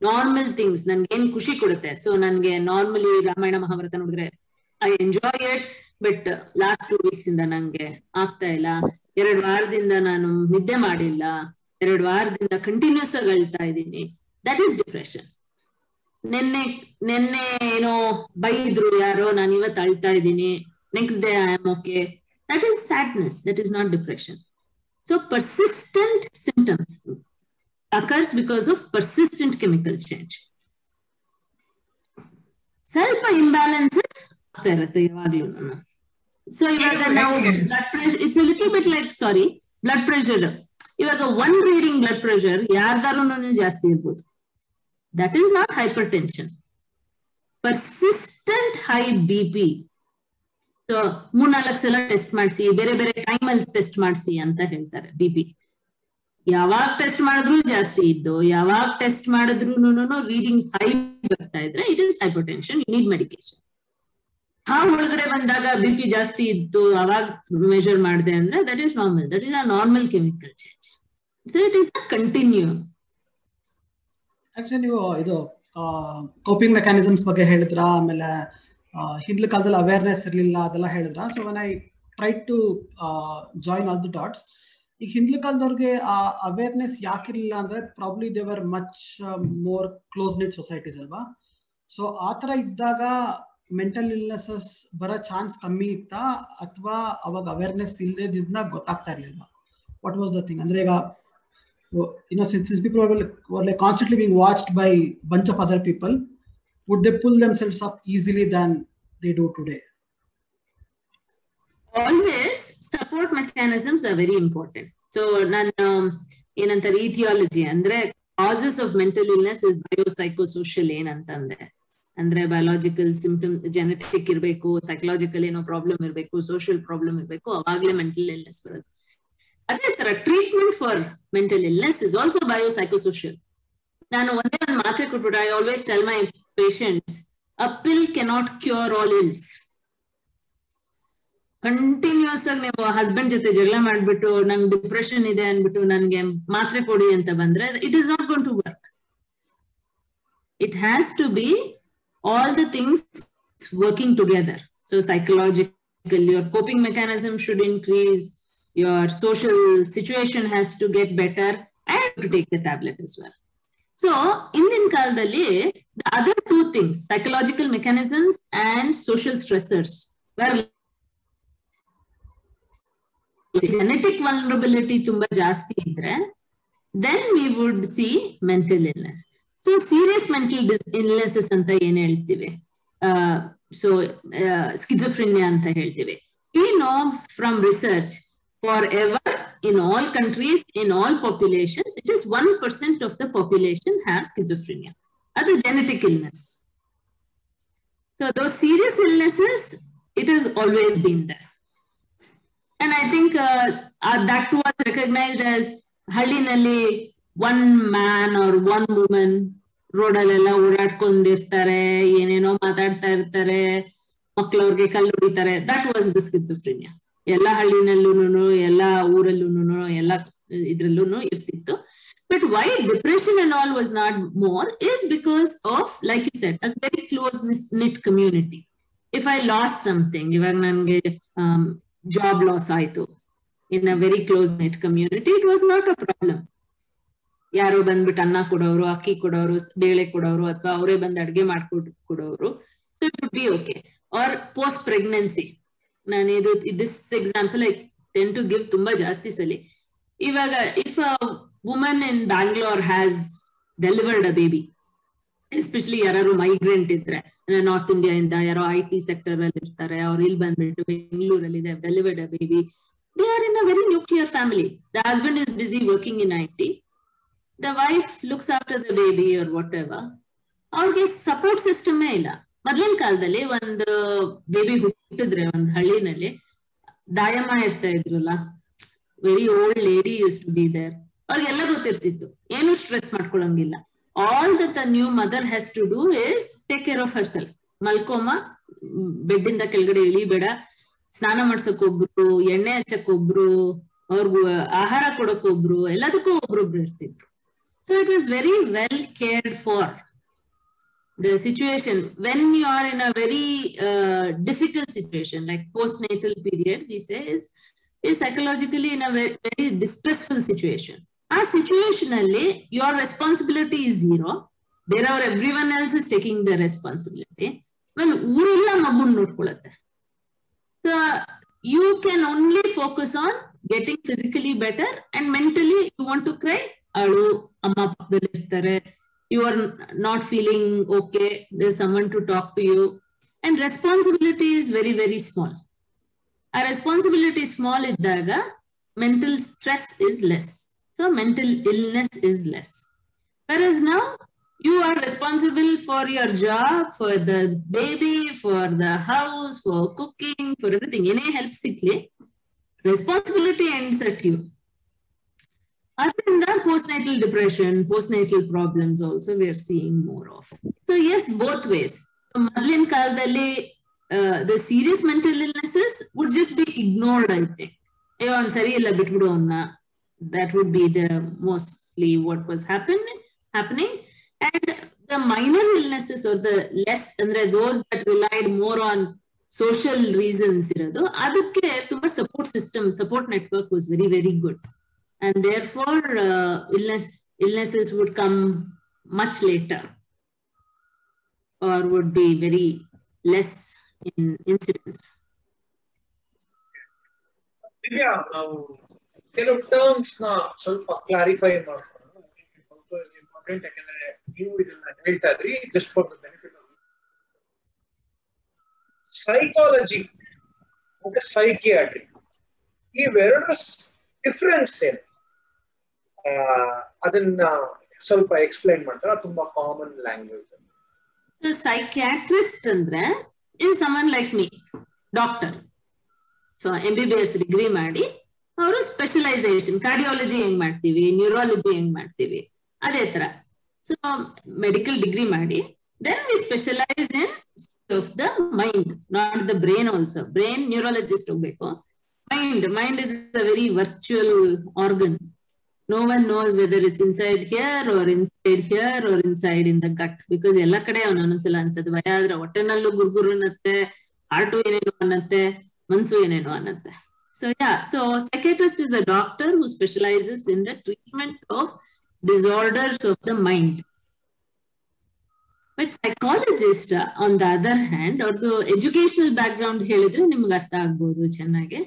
ನಾರ್ಮಲ್ ಥಿಂಗ್ಸ್ ನನ್ಗೆ ಏನ್ ಖುಷಿ ಕೊಡುತ್ತೆ. ಸೊ ನನ್ಗೆ ನಾರ್ಮಲಿ ರಾಮಾಯಣ, ಮಹಾಭಾರತ ನೋಡಿದ್ರೆ I enjoy it but last two weeks ಇಂದ ನಂಗೆ ಆಗ್ತಾ ಇಲ್ಲ. ಎರಡು ವಾರದಿಂದ ನಾನು ನಿದ್ದೆ ಮಾಡಿಲ್ಲ. ಎರಡು ವಾರದಿಂದ ಕಂಟಿನ್ಯೂಸ್ ಆಗಿ ಅಳ್ತಾ ಇದ್ದೀನಿ. ದಟ್ ಈಸ್ ಡಿಪ್ರೆಷನ್ ನಿನ್ನೆ ನಿನ್ನೆ ಏನೋ ಬೈದ್ರು ಯಾರೋ ನಾನು ಇವತ್ತು ಅಳ್ತಾ ಇದ್ದೀನಿ. Next day I am okay that is sadness that is not depression so persistent symptoms occurs because of persistent chemical change. ಸ್ವಲ್ಪ ಇಂಬ್ಯಾಲೆನ್ಸಸ್ ಆಗ್ತಾ ಇರುತ್ತೆ ಯಾವಾಗ್ಲೂ. ಸೊ ಇವಾಗ ನಾವು blood pressure it's little bit like sorry blood pressure ಇವಾಗ one reading blood pressure ಯಾರ್ದಾರು ಜಾಸ್ತಿ ಇರ್ಬೋದು. That is not hypertension persistent high B P so ಮೂರ್ನಾಲ್ಕು ಸಲ ಟೆಸ್ಟ್ ಮಾಡಿಸಿ ಬೇರೆ ಬೇರೆ ಟೈಮ್ ಅಲ್ಲಿ ಟೆಸ್ಟ್ ಮಾಡಿಸಿ ಅಂತ ಹೇಳ್ತಾರೆ ಬಿ ಪಿ ಯಾವಾಗ ಟೆಸ್ಟ್ ಮಾಡಿದ್ರು ಜಾಸ್ತಿ ಇದ್ದು ಯಾವಾಗ ಟೆಸ್ಟ್ ಮಾಡಿದ್ರು ರೀಡಿಂಗ್ಸ್ ಹೈ ಬರ್ತಾ ಇದ್ರೆ it is hypertension need medication ಹಾ, ಒಳಗಡೆ ಬಂದಾಗ ಬಿ ಪಿ ಜಾಸ್ತಿ ಇತ್ತು ಅವಾಗ ಮೆಜರ್ ಮಾಡಿದೆ ಅಂದ್ರೆ that is normal that is a normal chemical change so it is a continue actually ನೀವು ಇದು ಕೋಪಿಂಗ್ ಮೆಕ್ಯಾನಿಸಮ್ಸ್ ಬಗ್ಗೆ ಹೇಳಿದ್ರ? ಆಮೇಲೆ ಹಿಂದಿನ ಕಾಲದಲ್ಲಿ ಅವೇರ್ನೆಸ್ ಇರಲಿಲ್ಲ, ಅದೆಲ್ಲ ಹೇಳಿದ್ರ? So when I try to join all the dots ಈಗ ಹಿಂದಿನ ಕಾಲದವ್ರಿಗೆ ಆ ಅವೇರ್ನೆಸ್ ಯಾಕಿರ್ಲಿಲ್ಲ ಅಂದ್ರೆ probably they were much more close knit societies ಅಲ್ವಾ? ಸೊ ಆ ತರ ಇದ್ದಾಗ ಮೆಂಟಲ್ ಇಲ್ನೆಸಸ್ ಬರೋ ಚಾನ್ಸ್ ಕಮ್ಮಿ ಇತ್ತಾ? ಅಥವಾ ಅವಾಗ ಅವೇರ್ನೆಸ್ ಇಲ್ಲದಿದ್ದ ಗೊತ್ತಾಗ್ತಾ ಇರ್ಲಿಲ್ಲ ವಾಟ್ ವಾಸ್ ದ ಥಿಂಗ್ ಅಂದ್ರೆ ಈಗ you know since, these people were, were like constantly being watched by bunch of other people would they pull themselves up easily than they do today always support mechanisms are very important so ನಾನು ಏನಂತಾರೆ aetiology ಅಂದ್ರೆ causes of mental illness is biopsychosocial ಏನಂತಂದೆ ಅಂದ್ರೆ biological symptom genetic ಇರಬೇಕು psychological ಏನೋ problem ಇರಬೇಕು social problem ಇರಬೇಕು ಅವಾಗಲೇ mental illness ಬರೋದು ಅದೇ ತರ treatment for mental illness is also biopsychosocial ನಾನು ಒಂದೇ ಒಂದು ಮಾತ್ರೆ ಕೊಟ್ಬಿಟ್ಟು I always tell my patients a pill cannot cure all ills continuous ಆಗಿ ನೀವು ಹಸ್ಬೆಂಡ್ ಜೊತೆ ಜಗಳ ಮಾಡ್ಬಿಟ್ಟು, ನಂಗೆ ಡಿಪ್ರೆಷನ್ ಇದೆ ಅನ್ಬಿಟ್ಟು ನನ್ಗೆ ಮಾತ್ರೆ ಕೊಡಿ ಅಂತ ಬಂದ್ರೆ it is not gone to work it has to be all the things working together so psychological your coping mechanism should increase your social situation has to get better and to take the tablet as well. So, Indian Kaldali, the other two things, psychological mechanisms and social stressors, were genetic vulnerability tumba jasti idre, then we would see mental illness. So, serious mental illnesses anta ಏನು ಹೇಳ್ತೀವಿ so schizophrenia ಅಂತ ಹೇಳ್ತೀವಿ we know from research forever in all countries, in all populations, it is 1% of the population have schizophrenia. That's a genetic illness. So those serious illnesses, it has always been there. And I think uh, uh, that was recognized as ಹಳ್ಳಿನಲ್ಲಿ one man or one woman ರೋಡಲ್ಲೆಲ್ಲ ಓಡಾಡ್ಕೊಂಡಿರ್ತಾರೆ ಏನೇನೋ ಮಾತಾಡ್ತಾ ಇರ್ತಾರೆ ಮಕ್ಳವ್ರಿಗೆ ಕಲ್ಲು ಹೊಡಿತಾರೆ that was the schizophrenia ಎಲ್ಲ ಹಳ್ಳಿನಲ್ಲೂನು ಎಲ್ಲ ಊರಲ್ಲೂನು ಎಲ್ಲ ಇದ್ರಲ್ಲೂನು ಇರ್ತಿತ್ತು. But why depression and all was not more is because of like you set a very close knit community if I loss something ಇವಾಗ ನನ್ಗೆ ಜಾಬ್ ಲಾಸ್ ಆಯ್ತು. In a very close knit community it was not a problem ಯಾರೋ ಬಂದ್ಬಿಟ್ಟು ಅನ್ನ ಕೊಡೋರು, ಅಕ್ಕಿ ಕೊಡೋರು, ಬೇಳೆ ಕೊಡೋರು, ಅಥವಾ ಅವರೇ ಬಂದು ಅಡ್ಗೆ ಮಾಡ್ಕೊಡ್ ಕೊಡೋರು so it would be okay or post pregnancy ನಾನು ಇದು this example I tend to give ತುಂಬಾ ಜಾಸ್ತಿ ಸಲಿ. ಇವಾಗ if a woman in Bangalore has delivered a baby especially ಯಾರು ಮೈಗ್ರೆಂಟ್ ಇದ್ರೆ ನಾರ್ತ್ ಇಂಡಿಯಾ ಇಂದ ಯಾರೋ ಐ ಟಿ ಸೆಕ್ಟರ್ ಅಲ್ಲಿ ಇರ್ತಾರೆ, ಅವ್ರು ಇಲ್ಲಿ ಬಂದ್ಬಿಟ್ಟು ಬೆಂಗಳೂರಲ್ಲಿ ಇದೆ delivered a baby they are in a very nuclear family the husband is busy working in I T the wife looks after the baby or whatever ಅವ್ರಿಗೆ ಸಪೋರ್ಟ್ ಸಿಸ್ಟಮೇ ಇಲ್ಲ. ಮೊದ್ಲಿನ ಕಾಲದಲ್ಲಿ ಒಂದು ಬೇಬಿ ಹುಟ್ಟಿದ್ರೆ, ಒಂದು ಹಳ್ಳಿನಲ್ಲಿ ದಾಯಮ್ಮ ಇರ್ತಾ ಇದ್ರಲ್ಲ very old lady used to be ಅವ್ರಿಗೆಲ್ಲ ಗೊತ್ತಿರ್ತಿತ್ತು. ಏನು stress ಮಾಡ್ಕೊಳಂಗಿಲ್ಲ. All that the new mother has to do is take care of herself ಮಲ್ಕೋಮ bed ಇಂದ ಕೆಳಗಡೆ ಇಳಿಬೇಡ. ಸ್ನಾನ ಮಾಡ್ಸಕ್ ಒಬ್ರು, ಎಣ್ಣೆ ಹಚ್ಚಕ್ ಒಬ್ರು, ಅವ್ರಿಗೂ ಆಹಾರ ಕೊಡಕ್ ಒಬ್ರು, ಎಲ್ಲದಕ್ಕೂ ಒಬ್ರೊಬ್ರು ಇರ್ತಿದ್ರು. So it was very well cared for the situation when you are in a very uh, difficult situation like postnatal period we say is is psychologically in a very, very distressful situation ಆ situationally your responsibility is zero zero are everyone else is taking the responsibility well focus on getting physically better and mentally you want to cry ಅಳು ಅಮ್ಮ ಪಕ್ಕದಲ್ಲಿ ಇರ್ತಾರೆ you are not feeling okay there's someone to talk to you and responsibility is very very small. A responsibility is small iddaga mental stress is less. So mental illness is less. Whereas now you are responsible for your job for the baby for the house for cooking for everything. Any help sickly responsibility ends at you ಅದರಿಂದ postnatal depression, postnatal problems also we are seeing more of. So yes, both ways. ಮೊದಲಿನ ಕಾಲದಲ್ಲಿ the serious mental illnesses would just be ignored, I think. ಅಯ್ಯೋ ಅವ್ನ್ ಸರಿ ಇಲ್ಲ ಬಿಟ್ಬಿಡು ಅವನ್ನ that would be the mostly what was happening happening and the minor illnesses or the less ಅಂದ್ರೆ those that relied more on social reasons ಇರೋದು ಅದಕ್ಕೆ ತುಂಬಾ support system support network was very very good and therefore uh, illness illnesses would come much later or would be very less in incidence Divya ನಾವು ಕೆಲವು terms ನ ಸ್ವಲ್ಪ clarify ಮಾಡ್ಕೊಂಡು important ಯಾಕಂದ್ರೆ ನೀವು ಇದನ್ನ ಹೇಳ್ತಾ ಇದ್ರಿ just for the benefit psychology ಮತ್ತೆ ಸೈಕಿಯಾಟ್ರಿ ಇವೆರಡು ಡಿಫ್ರೆನ್ಸ್ ಏನು? ಅದನ್ನ ಸ್ವಲ್ಪ ಎಕ್ಸ್ಪ್ಲೈನ್ ಮಾಡ್ತಾರೆ? ತುಂಬಾ ಕಾಮನ್ ಲ್ಯಾಂಗ್ವೇಜ್ ಸೈಕ್ಯಾಟ್ರಿಸ್ಟ್ ಅಂದ್ರೆ in someone like me doctor so M B B S degree ಮಾಡಿ, ಅವರು ಸ್ಪೆಷಲೈಸೇಷನ್ ಕಾರ್ಡಿಯಾಲಜಿ ಹೆಂಗ್ ಮಾಡ್ತೀವಿ ನ್ಯೂರಾಲಜಿ ಹೆಂಗ್ ಮಾಡ್ತೀವಿ, ಅದೇ ತರ ಸೊ ಮೆಡಿಕಲ್ ಡಿಗ್ರಿ ಮಾಡಿ then we specialise in of the mind not the brain also brain neurologist ಹೋಗ್ಬೇಕು. Mind mind is a very virtual organ no one knows whether it's inside here or inside here or inside in the gut. Because ಎಲ್ಲ ಕಡೆ ಒಂದೊಂದ್ಸಲ ಅನ್ಸುತ್ತೆ ಭಯ ಆದ್ರೆ ಹೊಟ್ಟೆನಲ್ಲೂ ಗುರ್ಗುರು ಅನ್ನತ್ತೆ heart ಏನೇನೋ ಅನ್ನತ್ತೆ, ಮನ್ಸು ಏನೇನೋ ಅನ್ನತ್ತೆ. So yeah so psychiatrist is a doctor who specialises in the treatment of disorders of the mind but psychologist on the other hand ಅವ್ರದ್ದು ಎಜುಕೇಶನಲ್ ಬ್ಯಾಕ್ ಗ್ರೌಂಡ್ ಹೇಳಿದ್ರೆ ನಿಮ್ಗೆ ಅರ್ಥ ಆಗ್ಬೋದು ಚೆನ್ನಾಗಿ.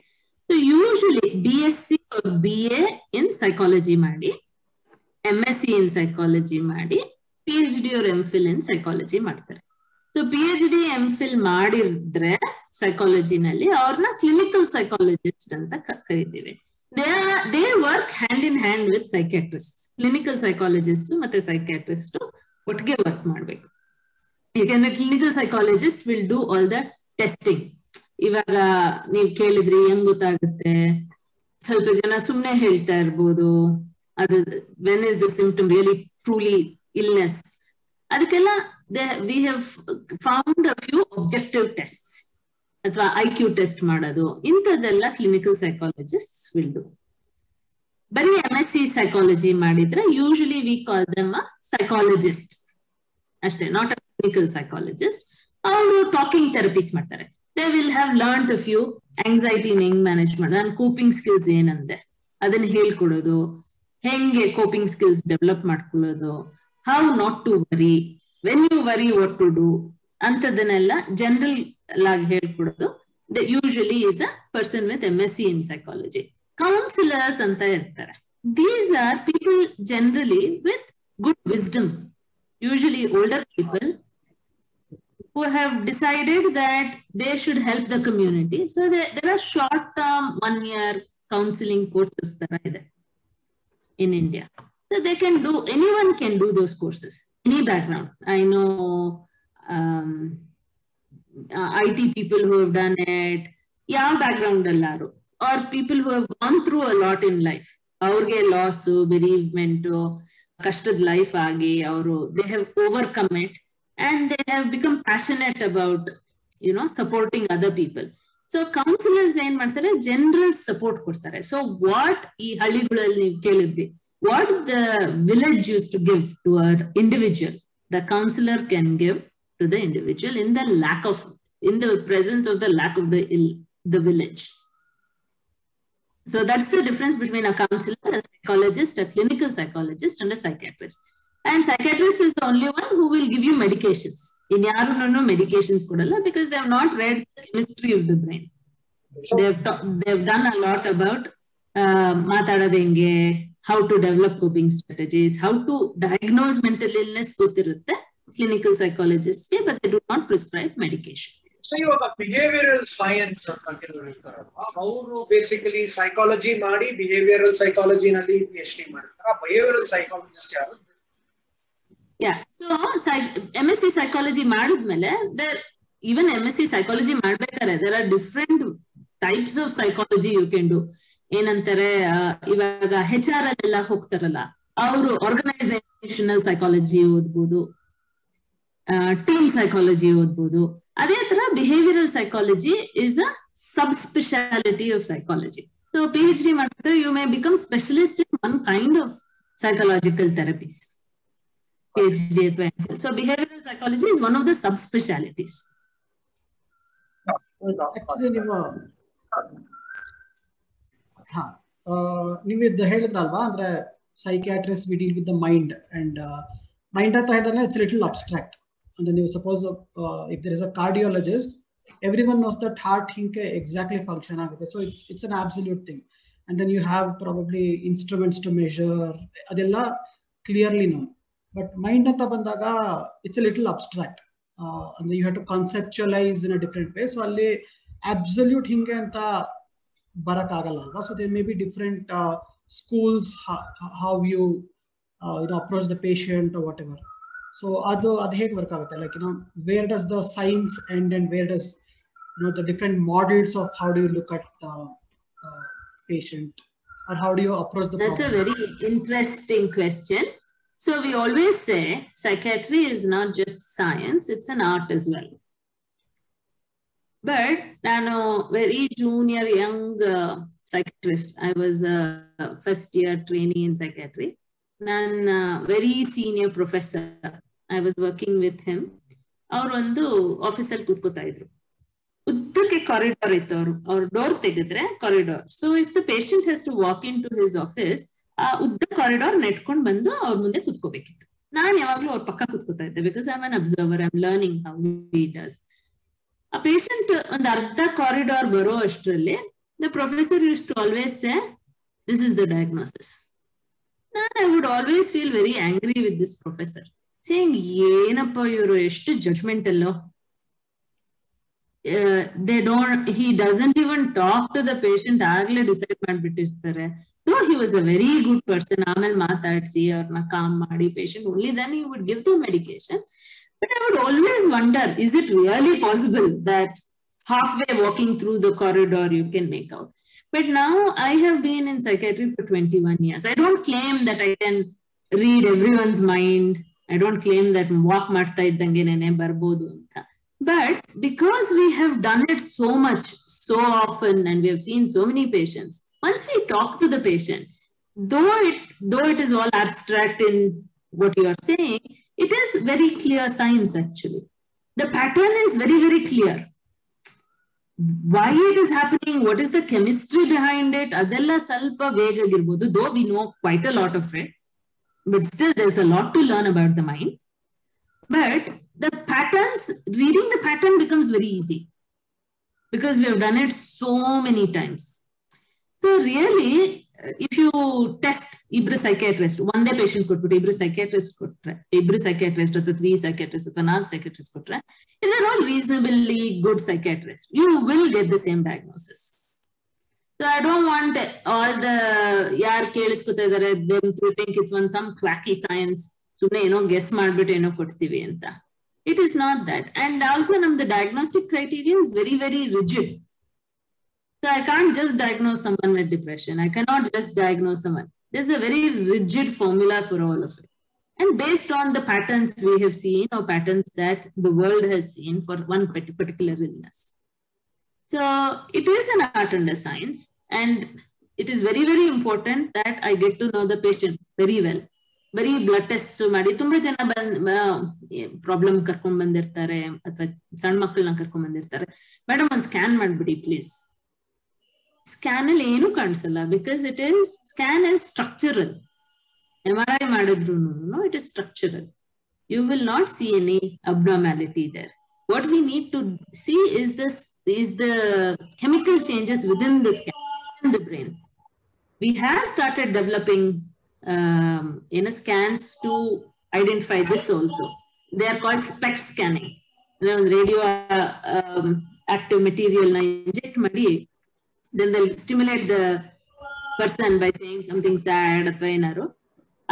So usually B S C B A in psychology ಮಾಡಿ M S C in psychology ಮಾಡಿ P H D ಅವ್ರ M fill in psychology ಮಾಡ್ತಾರೆ. So P H D M phil ಮಾಡಿದ್ರೆ ಸೈಕಾಲಜಿನಲ್ಲಿ ಅವ್ರನ್ನ ಕ್ಲಿನಿಕಲ್ ಸೈಕಾಲಜಿಸ್ಟ್ ಅಂತ ಕರಿತೀವಿ. They work hand in hand with psychiatrist clinical psychologist ಮತ್ತೆ ಸೈಕ್ಯಾಟ್ರಿಸ್ಟ್ ಒಟ್ಟಿಗೆ ವರ್ಕ್ ಮಾಡ್ಬೇಕು. ಯಾಕಂದ್ರೆ clinical psychologist will do all the testing ಇವಾಗ ನೀವ್ ಕೇಳಿದ್ರಿ ಹೆಂಗ್ ಗೊತ್ತಾಗುತ್ತೆ? ಸ್ವಲ್ಪ ಜನ ಸುಮ್ನೆ ಹೇಳ್ತಾ ಇರ್ಬೋದು. ಅದು when is the symptom really truly illness ಅದಕ್ಕೆಲ್ಲ we have found a few objective test ಅಥವಾ ಐ ಕ್ಯೂ ಟೆಸ್ಟ್ ಮಾಡೋದು. ಇಂಥದ್ದೆಲ್ಲ ಕ್ಲಿನಿಕಲ್ ಸೈಕಾಲಜಿಸ್ಟ್ ವಿಲ್ ಡು ಬರೀ ಎಂ ಎಸ್ ಸಿ ಸೈಕಾಲಜಿ ಮಾಡಿದ್ರೆ usually we call them a psychologist ಅಷ್ಟೇ not a clinical psychologist ಅವರು talking therapies ಮಾಡ್ತಾರೆ. They will have learn a few anxiety ಹೆಂಗ್ manage ಮಾಡ ನಾನು ಕೋಪಿಂಗ್ ಸ್ಕಿಲ್ಸ್ ಏನಂದೆ? ಅದನ್ನ ಹೇಳ್ಕೊಡೋದು, ಹೆಂಗೆ ಕೋಪಿಂಗ್ ಸ್ಕಿಲ್ಸ್ ಡೆವಲಪ್ ಮಾಡ್ಕೊಳ್ಳೋದು how not to worry when you worry what to do ಅಂತದನ್ನೆಲ್ಲ general ಆಗಿ ಹೇಳ್ಕೊಡೋದು. The usually is a person with M S C in psychology counsellors ಅಂತ ಇರ್ತಾರೆ. These are people generally with good wisdom usually older people who have decided that they should help the community. So there, there are short-term one-year counseling courses that are there in India. So they can do, anyone can do those courses, any background. I know um, uh, IT people who have done it, ಯಾವ background ಎಲ್ಲಾರು are people who have gone through a lot in life ಅವ್ರಿಗೆ loss ಬೆರೀವ್ಮೆಂಟು ಕಷ್ಟದ life ಆಗಿ ಅವರು they have overcome it And they have become passionate about you know supporting other people so counsellors ಏನ್ ಮಾಡ್ತಾರೆ general support ಕೊಡ್ತಾರೆ so what ಈ ಹಳ್ಳಿಗಳಲ್ಲಿ ನೀವು ಕೇಳಿದ್ವಿ what the village use to give to our individual the counsellor can give to the individual in the lack of in the presence of the lack of the the village. So that's the difference between a counselor, a psychologist, a clinical psychologist, and a psychiatrist. And psychiatrist is the only one who will give you medications. In yaru no medications kodalla because they have not read the chemistry of the brain. They have they have done a lot about matadadenge, how to develop coping strategies, how to diagnose mental illness ಗೊತ್ತಿರುತ್ತೆ clinical psychologists, but they do not prescribe medication. ಕೆಲವರು ಇರ್ತಾರಲ್ವಾ ಅವರು basically psychology ಮಾಡಿ behavioural ಸೈಕಾಲಜಿನಲ್ಲಿ P H D ಮಾಡ್ತಾರ behavioural psychologist ಯಾರು yeah so M S C psychology ಮಾಡಿದ್ಮೇಲೆ even M S C psychology ಮಾಡ್ಬೇಕಾದ್ರೆ there are different types of psychology you can do ಏನಂತಾರೆ ಇವಾಗ ಹೆಚ್ ಆರ್ ಎಲ್ಲ ಹೋಗ್ತಾರಲ್ಲ, ಅವರು ಆರ್ಗನೈಸೇಷನಲ್ ಸೈಕಾಲಜಿ ಓದ್ಬೋದು ಟೀಮ್ ಸೈಕಾಲಜಿ ಓದ್ಬೋದು. ಅದೇ ತರ behavioural psychology is a sub speciality of psychology so P H D ಮಾಡಿದ್ರೆ you may become specialist in one kind of psychological therapies P H D ಅಥವಾ so behavioural psychology is one of the sub specialities actually ನೀವು ಹಾ ನೀವು ಇದು ಹೇಳಿದ್ರಲ್ವಾ ಅಂದ್ರೆ psychiatrist we deal with the mind and mind ಅಂತ ಹೇಳಿದ್ರೆ it's little abstract ಅಂದ್ರೆ ನೀವು suppose if there is a cardiologist everyone knows that heart ಹಿಂಗೆ ಎಕ್ಸಾಕ್ಟ್ಲಿ ಫಂಕ್ಷನ್ ಆಗುತ್ತೆ. So it's it's an absolute thing and then you have probably instruments to measure ಅದೆಲ್ಲ clearly know but mind ಅಂತ ಬಂದಾಗ it's a little abstract ಅಂದ್ರೆ you have to conceptualise in a different way so ಅಲ್ಲಿ absolute ಹಿಂಗೆ ಅಂತ ಬರಕ್ಕಾಗಲ್ಲ ಅಲ್ವಾ so there may be different schools how you you know approach the patient whatever so ಅದು ಅದು ಹೇಗೆ ವರ್ಕ್ ಆಗುತ್ತೆ like you know where does the science end and where does you know the different models of how do you look at the patient or how do you approach the That's a very interesting question. So we always say psychiatry is not just science, it's an art as well. But ನಾನು very junior, young uh, psychiatrist. I was a first year trainee in psychiatry. ನನ್ನ very senior professor I was working with him ಅವ್ರು ಒಂದು ಆಫೀಸಲ್ಲಿ ಕೂತ್ಕೋತಾ ಇದ್ರು ಉದ್ದಕ್ಕೆ corridor ಇತ್ತು ಅವ್ರು ಅವ್ರ ಡೋರ್ ತೆಗೆದ್ರೆ corridor so if the patient has to walk into his office ಆ ಉದ್ದ ಕಾರಿಡಾರ್ ನೆಟ್ಕೊಂಡ್ ಬಂದು ಅವ್ರ ಮುಂದೆ ಕುತ್ಕೋಬೇಕಿತ್ತು. ನಾನ್ ಯಾವಾಗ್ಲೂ ಅವ್ರ ಪಕ್ಕ ಕುತ್ಕೋತಾ ಇದ್ದೆ because I an observer I'm learning how he does ಆ ಪೇಷಂಟ್ ಒಂದ್ ಅರ್ಧ ಕಾರಿಡಾರ್ ಬರೋ ಅಷ್ಟರಲ್ಲಿ the professor used to always say this is the diagnosis I would always feel very angry with this professor, saying, ಏನಪ್ಪ ಇವರು ಎಷ್ಟು judgement ಅಲ್ಲೋ they don't he doesn't even talk to the patient ಆಗ್ಲೇ decide ಮಾಡ್ಬಿಟ್ಟಿರ್ತಾರೆ. So he was a very good person ಆಮೇಲೆ ಮಾತಾಡ್ಸಿ ಅವ್ರನ್ನ com ಮಾಡಿ patient only then you would give the medication but I would always wonder is it really possible that half way walking through the corridor you can make out But now I have been in psychiatry for 21 years. I don't claim that I can read everyone's mind. I don't claim that walk ಮಾಡ್ತಾ ಇದ್ದಂಗೆನೆ ಬರ್ಬೋದು ಅಂತ. But because we have done it so much, so often, and we have seen so many patients, once we talk to the patient, though it though it is all abstract in what you are saying, it is very clear science actually. The pattern is very, very clear. why it is happening, what is the chemistry behind it, ಅದೆಲ್ಲ ಸ್ವಲ್ಪ ವೇಗಾಗಿರ್ಬೋದು though we know quite a lot of it but still there's a lot to learn about the mind but the patterns reading the pattern becomes very easy because we have done it so many Times so really if you test ಇಬ್ರು psychiatrist ಒಂದೇ patient ಕೊಟ್ಬಿಟ್ಟು ಇಬ್ರು psychiatrist ಕೊಟ್ರೆ ಇಬ್ರು psychiatrist ಅಥವಾ three psychiatrist ಅಥವಾ ನಾಲ್ಕು psychiatrist ಕೊಟ್ರೆ ಇದ್ all reasonably good psychiatrist you will get the same diagnosis so I don't want all the ಯಾರು ಕೇಳಿಸ್ಕೊತಾ ಇದಾರೆ think it's one some quacky science ಸುಮ್ಮನೆ ಏನೋ ಗೆಸ್ ಮಾಡ್ಬಿಟ್ಟು ಏನೋ ಕೊಡ್ತೀವಿ ಅಂತ. It is not that and also ನಮ್ದು diagnostic criteria is very very rigid So I can't just diagnose someone with depression. I cannot just diagnose someone. There's a very rigid formula for all of it. And based on the patterns we have seen or patterns that the world has seen for one particular illness. So it is an art and a science. And it is very, very important that I get to know the patient very well. ಬರೀ blood test ಮಾಡಿ ತುಂಬಾ ಜನ ಬಂದ್ problem ಕರ್ಕೊಂಡ್ ಬಂದಿರ್ತಾರೆ ಅಥವಾ ಸಣ್ಣ ಮಕ್ಕಳನ್ನ ಕರ್ಕೊಂಡ್ ಬಂದಿರ್ತಾರೆ ಮೇಡಮ್ ಒಂದ್ ಸ್ಕ್ಯಾನ್ ಮಾಡ್ಬಿಡಿ ಪ್ಲೀಸ್ ಸ್ಕ್ಯಾನ್ ಅಲ್ಲಿ ಏನು ಕಾಣಿಸಲ್ಲ because it is scan is structural M R I ಮಾಡಿದ್ರು it is structural you will not see any abnormality there what we need to see is this is the chemical changes within the scan in the brain. We have started developing um, you know, scans to identify this also. They are called SPECT scanning. You know, radio uh, um, active material na inject ಮಾಡಿ then they'll stimulate the person by saying something sad ಅಥವಾ ಏನಾರು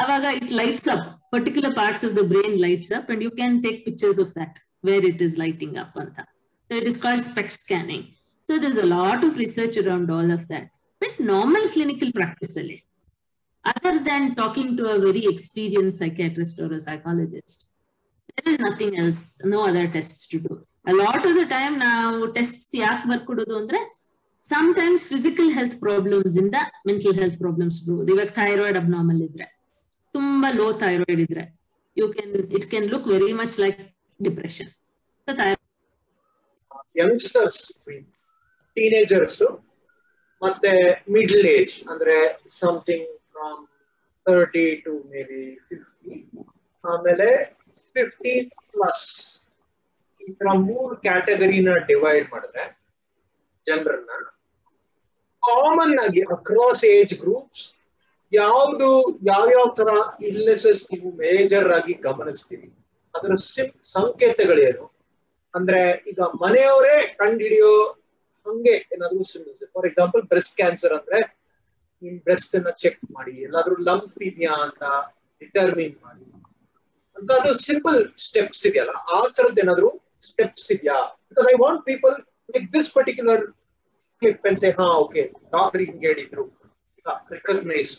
ಅವಾಗ it lights up particular parts of the brain lights up and you can take pictures of that where it is lighting up ಅಂತ so it is called SPECT scanning so there's a lot of research around all of that but normal clinical practice ಅಲ್ಲಿ other than talking to a very experienced psychiatrist or a psychologist there is nothing else no other tests to do a lot of the time ನಾವು test ಯಾಕೆ ಬರ್ಕೊಡೋದು ಅಂದ್ರೆ sometimes physical health problems ಇಂದ mental health problems ಬರುವುದು ಇವಾಗ thyroid abnormal ಇದ್ರೆ, ತುಂಬಾ low thyroid ಇದ್ರೆ you can it can look very much like depression youngsters teenagers ಮತ್ತೆ ಮಿಡ್ಲ್ ಏಜ್ ಅಂದ್ರೆ something from thirty to maybe fifty ಆಮೇಲೆ ಫಿಫ್ಟಿ ಪ್ಲಸ್ ಈ ತರ ಮೂರು ಕ್ಯಾಟಗರಿನ ಡಿವೈಡ್ ಮಾಡಿದ್ರೆ, ಜನರನ್ನ ಕಾಮನ್ ಆಗಿ ಅಕ್ರಾಸ್ ಏಜ್ ಗ್ರೂಪ್ಸ್ ಯಾವುದು ಯಾವ್ಯಾವ ತರ ಇಲ್ನೆಸಸ್ ನೀವು ಮೇಜರ್ ಆಗಿ ಗಮನಿಸ್ತೀವಿ ಅದರ ಸಿಂ ಸಂಕೇತಗಳೇನು ಅಂದ್ರೆ ಈಗ ಮನೆಯವರೇ ಕಂಡುಹಿಡಿಯೋ ಹಂಗೆ ಏನಾದ್ರು ಫಾರ್ ಎಕ್ಸಾಂಪಲ್ ಬ್ರೆಸ್ಟ್ ಕ್ಯಾನ್ಸರ್ ಅಂದ್ರೆ ನಿಮ್ ಬ್ರೆಸ್ಟ್ ಅನ್ನ ಚೆಕ್ ಮಾಡಿ ಎಲ್ಲಾದ್ರೂ ಲಂಪ್ ಇದೆಯಾ ಅಂತ ಡಿಟರ್ಮಿನ್ ಮಾಡಿ. ಅಂತ ಅದು ಸಿಂಪಲ್ ಸ್ಟೆಪ್ಸ್ ಇದೆಯಲ್ಲ, ಆ ತರದ್ದು ಏನಾದ್ರು ಸ್ಟೆಪ್ಸ್ ಇದೆಯಾ? Because I want people with this particular clip ಹಾ ಓಕೆ ಡಾಕ್ಟರ್ ಹಿಂಗೆ ಹೇಳಿದ್ರು ರಿಕಗ್ನೈಸ್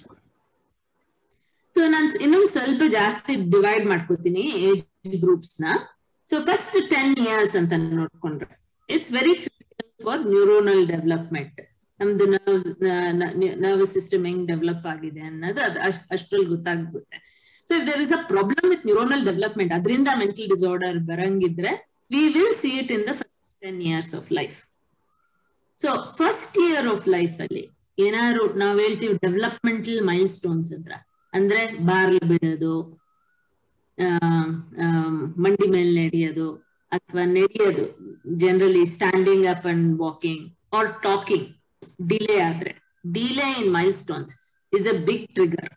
ಸೊ ನಾನು ಇನ್ನೊಂದು ಸ್ವಲ್ಪ ಜಾಸ್ತಿ ಡಿವೈಡ್ ಮಾಡ್ಕೊತೀನಿ ಏಜ್ ಗ್ರೂಪ್ಸ್ನ. ಸೊ ಫಸ್ಟ್ ಟೆನ್ ಇಯರ್ಸ್ ಅಂತ ನೋಡ್ಕೊಂಡ್ರೆ it's very critical for neuronal development ನಮ್ದು ನರ್ವ್ ನರ್ವಸ್ ಸಿಸ್ಟಮ್ ಹೆಂಗ್ ಡೆವಲಪ್ ಆಗಿದೆ ಅನ್ನೋದು ಅದು ಅಷ್ಟ್ರಲ್ಲಿ ಗೊತ್ತಾಗ್ಬಿಡುತ್ತೆ. So if there is a problem with neuronal development ಅದರಿಂದ mental disorder ಬರಂಗಿದ್ರೆ we will see it in the first ten years of life so first year of life ಅಲ್ಲಿ ಏನಾದ್ರು ನಾವ್ ಹೇಳ್ತೀವಿ ಡೆವಲಪ್ಮೆಂಟಲ್ ಮೈಲ್ ಸ್ಟೋನ್ಸ್ ಅಂತ ಅಂದ್ರೆ ಬಾರ್ಲ್ ಬಿಡೋದು ಮಂಡಿ ಮೇಲೆ ನಡೆಯೋದು, ಅಥವಾ ನಡೆಯೋದು. Generally standing up and walking or talking delay ಆದ್ರೆ. Delay in milestones is a big trigger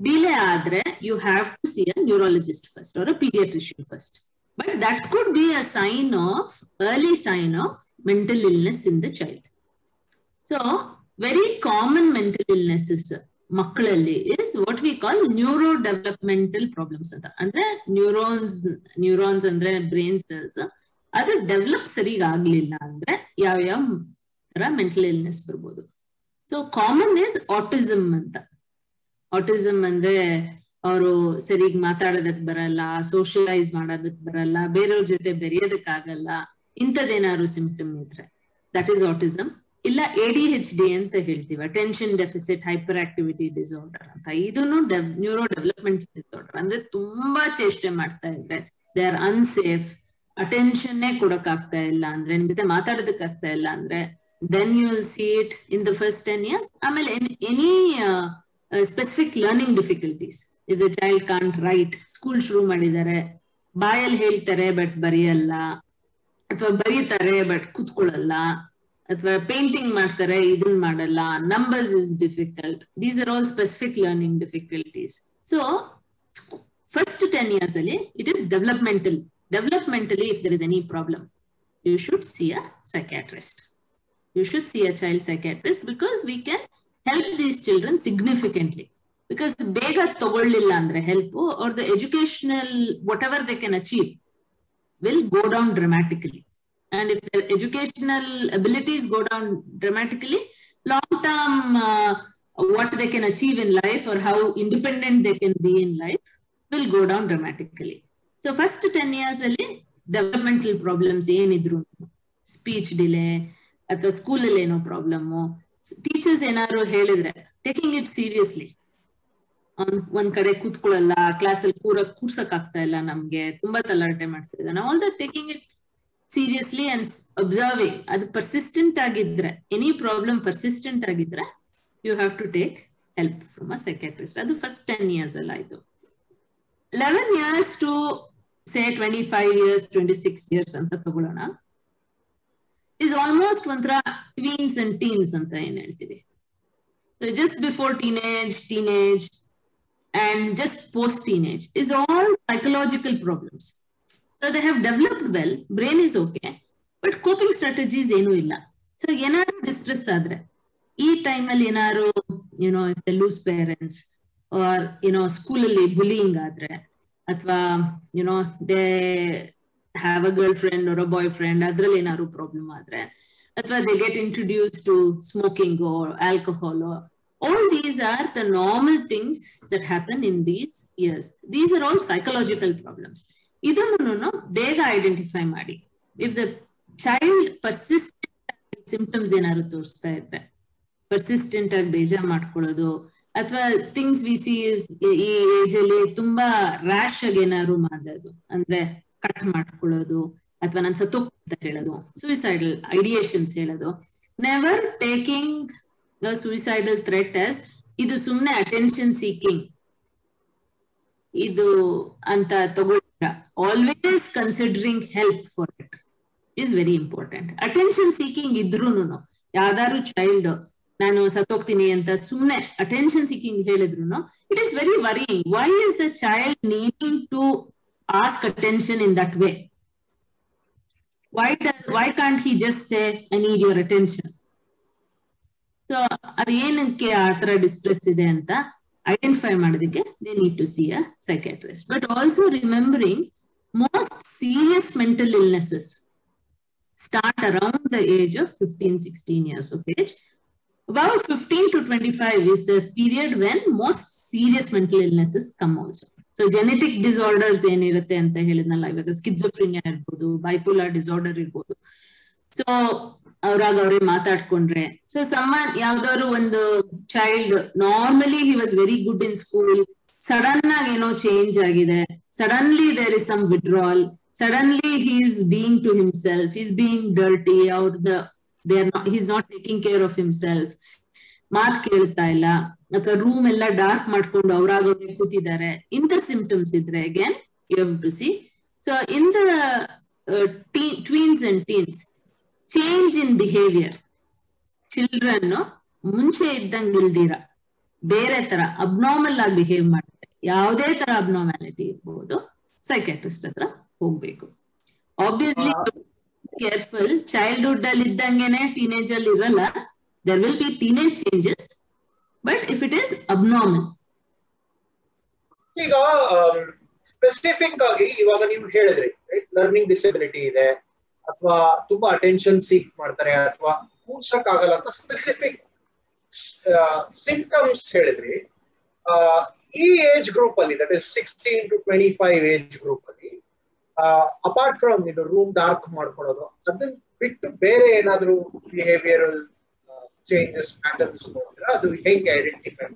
delay ಆದ್ರೆ you have to see a neurologist first or paediatrician first but that could be a sign of early sign of mental illness in the child so very common mental illnesses ಮಕ್ಕಳಲ್ಲಿ is what we call neurodevelopmental problems ಅಂತ ಅಂದ್ರೆ neurons neurons ಅಂದ್ರೆ brain cells ಅದು develop ಸರಿಗ ಆಗ್ಲಿಲ್ಲ ಅಂದ್ರೆ ಯಾವ ಯಾವ ತರ ಮೆಂಟಲ್ ಇಲ್ನೆಸ್ ಬರ್ಬೋದು ಸೊ ಕಾಮನ್ ಇಸ್ ಆಟಿಸಮ್ ಅಂತ ಆಟಿಸಮ್ ಅಂದ್ರೆ ಅವರು ಸರಿಗ್ ಮಾತಾಡೋದಕ್ ಬರಲ್ಲ ಸೋಷಿಯಲೈಸ್ ಮಾಡೋದಕ್ ಬರಲ್ಲ, ಬೇರೆಯವ್ರ ಜೊತೆ ಬೆರೆಯೋದಕ್ ಆಗಲ್ಲ, ಇಂಥದ್ದೇನಾದ್ರು ಸಿಂಪ್ಟಮ್ ಇದ್ರೆ. ದಟ್ ಈಸ್ ಆಟಿಸಮ್ ಇಲ್ಲ ಎ ಡಿ ಹೆಚ್ ಡಿ ಅಂತ ಹೇಳ್ತೀವಿ attention deficit hyperactivity disorder ಅಂತ. ಇದನ್ನು ನ್ಯೂರೋ ಡೆವಲಪ್ಮೆಂಟ್ ಡಿಸಾರ್ಡರ್ ಅಂದ್ರೆ ತುಂಬಾ ಚೇಷ್ಟೆ ಮಾಡ್ತಾ ಇದ್ರೆ. ದೇ ಆರ್ ಅನ್ಸೇಫ್ ಅಟೆನ್ಷನ್ನೇ ಕೊಡಕ್ ಆಗ್ತಾ ಇಲ್ಲ ಅಂದ್ರೆ, ನಿಮ್ ಜೊತೆ ಮಾತಾಡೋದಕ್ ಆಗ್ತಾ ಇಲ್ಲ ಅಂದ್ರೆ then you will see it in the first ten years ಆಮೇಲೆ any specific learning difficulties the child can't write school ಶುರು ಮಾಡಿದ್ದಾರೆ. ಬಾಯಲ್ಲಿ ಹೇಳ್ತಾರೆ ಬಟ್ ಬರೆಯಲ್ಲ. ಅಥವಾ ಬರೀತಾರೆ ಬಟ್ ಕೂತ್ಕೊಳ್ಳಲ್ಲ. ಅಥವಾ ಪೇಂಟಿಂಗ್ ಮಾಡ್ತಾರೆ, ಇದನ್ ಮಾಡಲ್ಲ. Numbers is difficult these are all specific learning difficulties so first ten years ಅಲ್ಲಿ it is developmental developmentally if there is any problem you should see a psychiatrist you should see a child psychiatrist because we significantly because ಬೇಗ ತಗೊಳ್ಳಿಲ್ಲ ಅಂದ್ರೆ help ಅವ್ರ the educational whatever they can achieve will go down dramatically and if educational abilities go down dramatically long term what they can achieve in life or how independent they can be in life will go down dramatically so first ten years ಅಲ್ಲಿ developmental problems ಏನಿದ್ರು speech delay ಅಥವಾ ಸ್ಕೂಲಲ್ಲಿ ಏನೋ problem teachers ಏನಾದ್ರು ಹೇಳಿದ್ರೆ taking it seriously ಒಂದ್ ಕಡೆ ಕೂತ್ಕೊಳ್ಳಲ್ಲ class ಅಲ್ಲಿ ಕೂರ ಕೂರ್ಸಕ್ ಆಗ್ತಾ ಇಲ್ಲ ನಮ್ಗೆ, ತುಂಬಾ ತಲಾಟೆ ಮಾಡ್ತಾ ಇದ್ದಾನೆ. All that taking it seriously and observing ಅದು ಪರ್ಸಿಸ್ಟೆಂಟ್ ಆಗಿದ್ರೆ ಎನಿ ಪ್ರಾಬ್ಲಮ್ ಪರ್ಸಿಸ್ಟೆಂಟ್ ಆಗಿದ್ರೆ you have to take help from a psychiatrist ಅದು ಫಸ್ಟ್ ಟೆನ್ ಇಯರ್ಸ್ ಅಲ್ಲ ಆಯ್ತು eleven years to say twenty five years twenty six years ಅಂತ ತಗೊಳ್ಳೋಣ. Is almost ಒಂಥರ ಟ್ವೀನ್ಸ್ and teens ಅಂತ ಏನ್ ಹೇಳ್ತೀವಿ. Just before teenage teenage and just post teenage is all psychological problems. So they have developed well, brain is okay, but coping strategies ಏನು ಇಲ್ಲ so ಏನಾದ್ರು distress ಆದ್ರೆ ಈ ಟೈಮಲ್ಲಿ ಏನಾದ್ರು you know if the lose parents or you know ಸ್ಕೂಲಲ್ಲಿ bullying ಆದ್ರೆ ಅಥವಾ you know they have a girlfriend ಅವರ ಬಾಯ್ ಫ್ರೆಂಡ್ ಅದ್ರಲ್ಲಿ ಏನಾದ್ರು ಪ್ರಾಬ್ಲಮ್ ಆದ್ರೆ ಅಥವಾ they get introduce to smoking alcohol all these are the normal things that happen in these years. These are all psychological problems. ಇದನ್ನು ಬೇಗ identify ಮಾಡಿ. If the child persistent symptoms ಏನಾದ್ರು ತೋರಿಸ್ತಾ ಇದ್ರೆ ಪರ್ಸಿಸ್ಟೆಂಟ್ ಆಗಿ ಬೇಜಾರ್ ಮಾಡ್ಕೊಳ್ಳೋದು, ಅಥವಾ ಥಿಂಗ್ಸ್ ವಿ ಸಿ ಈ ಏಜ್ ಅಲ್ಲಿ ತುಂಬಾ ರ್ಯಾಶ್ ಆಗಿ ಏನಾದ್ರು ಮಾಡೋದು ಅಂದ್ರೆ ಕಟ್ ಮಾಡ್ಕೊಳ್ಳೋದು, ಅಥವಾ ನಾನು ಅಂತ ಹೇಳೋದು ಸೂಯಿಸೈಡಲ್ ಐಡಿಯೇಷನ್ಸ್ ಹೇಳೋದು never taking suicidal threat as ಇದು ಸುಮ್ಮನೆ ಅಟೆನ್ಷನ್ ಸೀಕಿಂಗ್ ಇದು ಅಂತ ತಗೊಳ್ಳ always considering help for it is very important attention seeking ಇದ್ರೂನು ಯಾವ್ದಾದ್ರು ಚೈಲ್ಡ್ ನಾನು ಸತ್ತೋಗ್ತೀನಿ ಅಂತ ಸುಮ್ಮನೆ ಅಟೆನ್ಷನ್ ಸೀಕಿಂಗ್ ಹೇಳಿದ್ರು it is very worrying why is the child needing to ask attention in that way why why can't he just say I need your attention so ಅದು ಏನಕ್ಕೆ ಆ ತರ ಡಿಸ್ಟ್ರೆಸ್ ಇದೆ ಅಂತ ಐಡೆಂಟಿಫೈ ಮಾಡೋದಕ್ಕೆ they need to see a psychiatrist but also remembering most serious mental illnesses start around the age of fifteen sixteen years of age fifteen to twenty five is the period when most serious mental illnesses come also so genetic disorders ಏನಿರುತ್ತೆ ಅಂತ ಹೇಳಿದ್ನಲ್ಲ, ಇವಾಗ schizophrenia ಇರ್ಬೋದು bipolar disorder ಇರ್ಬೋದು. So ಅವ್ರಾಗ ಅವ್ರೇ ಮಾತಾಡ್ಕೊಂಡ್ರೆ. So ಸಮ್ಮನ್ ಯಾವ್ದಾದ್ರು ಒಂದು child normally he was very good in school sudden ಆಗಿ ಏನೋ ಚೇಂಜ್ ಆಗಿದೆ. Suddenly there is some withdrawal suddenly he being to himself is being dirty ಅವ್ರ they are not not taking care of himself ಮಾತ್ ಕೇಳ್ತಾ ಇಲ್ಲ. ಅಥವಾ room ಎಲ್ಲ dark ಮಾಡ್ಕೊಂಡು ಅವ್ರಾಗ ಕೂತಿದ್ದಾರೆ. ಇಂಥ ಸಿಂಪ್ಟಮ್ಸ್ ಇದ್ರೆ again you have to see so in the tweens and teens change in behaviour children ಮುಂಚೆ ಇದ್ದಂಗೆ ಇಲ್ದಿರ ಬೇರೆ ತರ ಅಬ್ನಾರ್ಮಲ್ ಆಗಿ ಬಿಹೇವ್ ಮಾಡುತ್ತೆ ಯಾವುದೇ ತರ ಅಬ್ನಾರ್ಮ್ಯಾಲಿಟಿ ಇರ್ಬೋದು ಸೈಕ್ಯಾಟ್ರಿಸ್ಟ್ ಹತ್ರ ಹೋಗ್ಬೇಕು. ಆಬ್ವಿಯಸ್ಲಿ ಕೇರ್ಫುಲ್ ಚೈಲ್ಡ್ಹುಡ್ ಅಲ್ಲಿ ಇದ್ದಂಗೆನೆ ಟೀನೇಜ್ ಅಲ್ಲಿ ಇರಲ್ಲ. There will be teenage changes but if it is abnormal ಈಗ ಸ್ಪೆಸಿಫಿಕ್ ಆಗಿ ಇವಾಗ ನೀವು ಹೇಳಿದ್ರಿ ಲರ್ನಿಂಗ್ ಡಿಸಬಿಲಿಟಿ ಇದೆ. ಅಥವಾ ತುಂಬಾ ಅಟೆನ್ಷನ್ ಸೀಕ್ ಮಾಡ್ತಾರೆ ಅಥವಾ ಕೂರ್ಸಕ್ ಆಗಲ್ಲ ಅಂತ ಸ್ಪೆಸಿಫಿಕ್ ಸಿಂಪ್ಟಮ್ಸ್ ಹೇಳಿದ್ರಿ ಈ ಏಜ್ ಗ್ರೂಪ್ ಅಲ್ಲಿ that is sixteen to twenty five age group ಅಲ್ಲಿ ಅಪಾರ್ಟ್ ಫ್ರಮ್ ಇದು ರೂಮ್ ಡಾರ್ಕ್ ಮಾಡ್ಕೊಳ್ಳೋದು, ಅದನ್ನ ಬಿಟ್ಟು ಬೇರೆ ಏನಾದ್ರೂ ಬಿಹೇವಿಯರಲ್ ಚೇಂಜಸ್ ಪ್ಯಾಟರ್ನ್ಸ್ ನೋಡಿದ್ರೆ ಅದು ಹೆಂಗೆ identify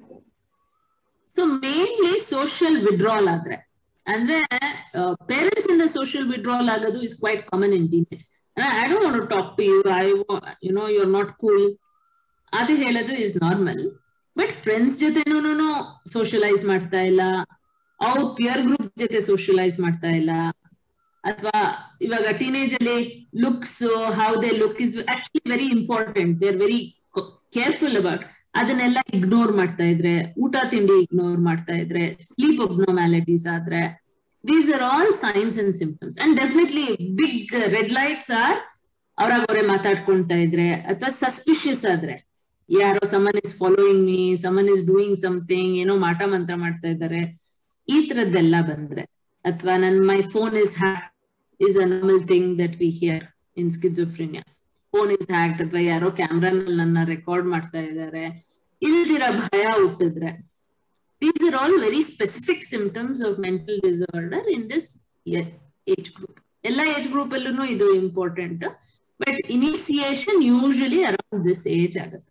so mainly social withdrawal ಆದ್ರೆ. ಅಂದ್ರೆ ಪೇರೆಂಟ್ಸ್ ಇಂದ ಸೋಷಿಯಲ್ ವಿಡ್ರಾಲ್ ಆಗೋದು is quite common in teenage I don't want talk to you I you know you are not cool ಅದು ಹೇಳೋದು ಇಸ್ ನಾರ್ಮಲ್ ಬಟ್ ಫ್ರೆಂಡ್ಸ್ ಜೊತೆನೂ ಸೋಷಿಯಲೈಸ್ ಮಾಡ್ತಾ ಇಲ್ಲ ಅವ್ರ ಪಿಯರ್ ಗ್ರೂಪ್ ಜೊತೆ ಸೋಷಿಯಲೈಸ್ ಮಾಡ್ತಾ ಇಲ್ಲ ಅಥವಾ ಇವಾಗ ಟೀನೇಜ್ ಅಲ್ಲಿ looks how they look is actually very important they are very careful about ಅದನ್ನೆಲ್ಲ ಇಗ್ನೋರ್ ಮಾಡ್ತಾ ಇದ್ರೆ, ಊಟ ತಿಂಡಿ ಇಗ್ನೋರ್ ಮಾಡ್ತಾ ಇದ್ರೆ ಸ್ಲೀಪ್ ಅಬ್ನಾರ್ಮ್ಯಾಲಿಟೀಸ್ ಆದ್ರೆ these are all signs and symptoms and definitely big red lights are ಅವ್ರಾಗ ಅವರೇ ಮಾತಾಡ್ಕೊಂತಾ ಇದ್ರೆ, ಅಥವಾ ಸಸ್ಪಿಷಿಯಸ್ ಆದ್ರೆ. ಯಾರೋ someone is following me someone is doing something ಏನೋ ಮಾಟ ಮಂತ್ರ ಮಾಡ್ತಾ ಇದ್ದಾರೆ, ಈ ತರದ್ದೆಲ್ಲ ಬಂದ್ರೆ, ಅಥವಾ ನನ್ my phone is hap is a normal thing that we hear in schizophrenia phone is hacked ಅಥವಾ ಯಾರೋ ಕ್ಯಾಮ್ರಾನಲ್ಲಿ ನನ್ನ ರೆಕಾರ್ಡ್ ಮಾಡ್ತಾ ಇದ್ದಾರೆ. ಇಲ್ದಿರ ಭಯ ಹುಟ್ಟಿದ್ರೆ. These are all very specific symptoms of mental disorder in this age group ಎಲ್ಲ ಏಜ್ ಗ್ರೂಪ್ ಅಲ್ಲೂ ಇದು important but initiation usually around this age ಆಗುತ್ತೆ.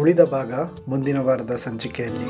ಉಳಿದ ಭಾಗ ಮುಂದಿನ ವಾರದ ಸಂಚಿಕೆಯಲ್ಲಿ.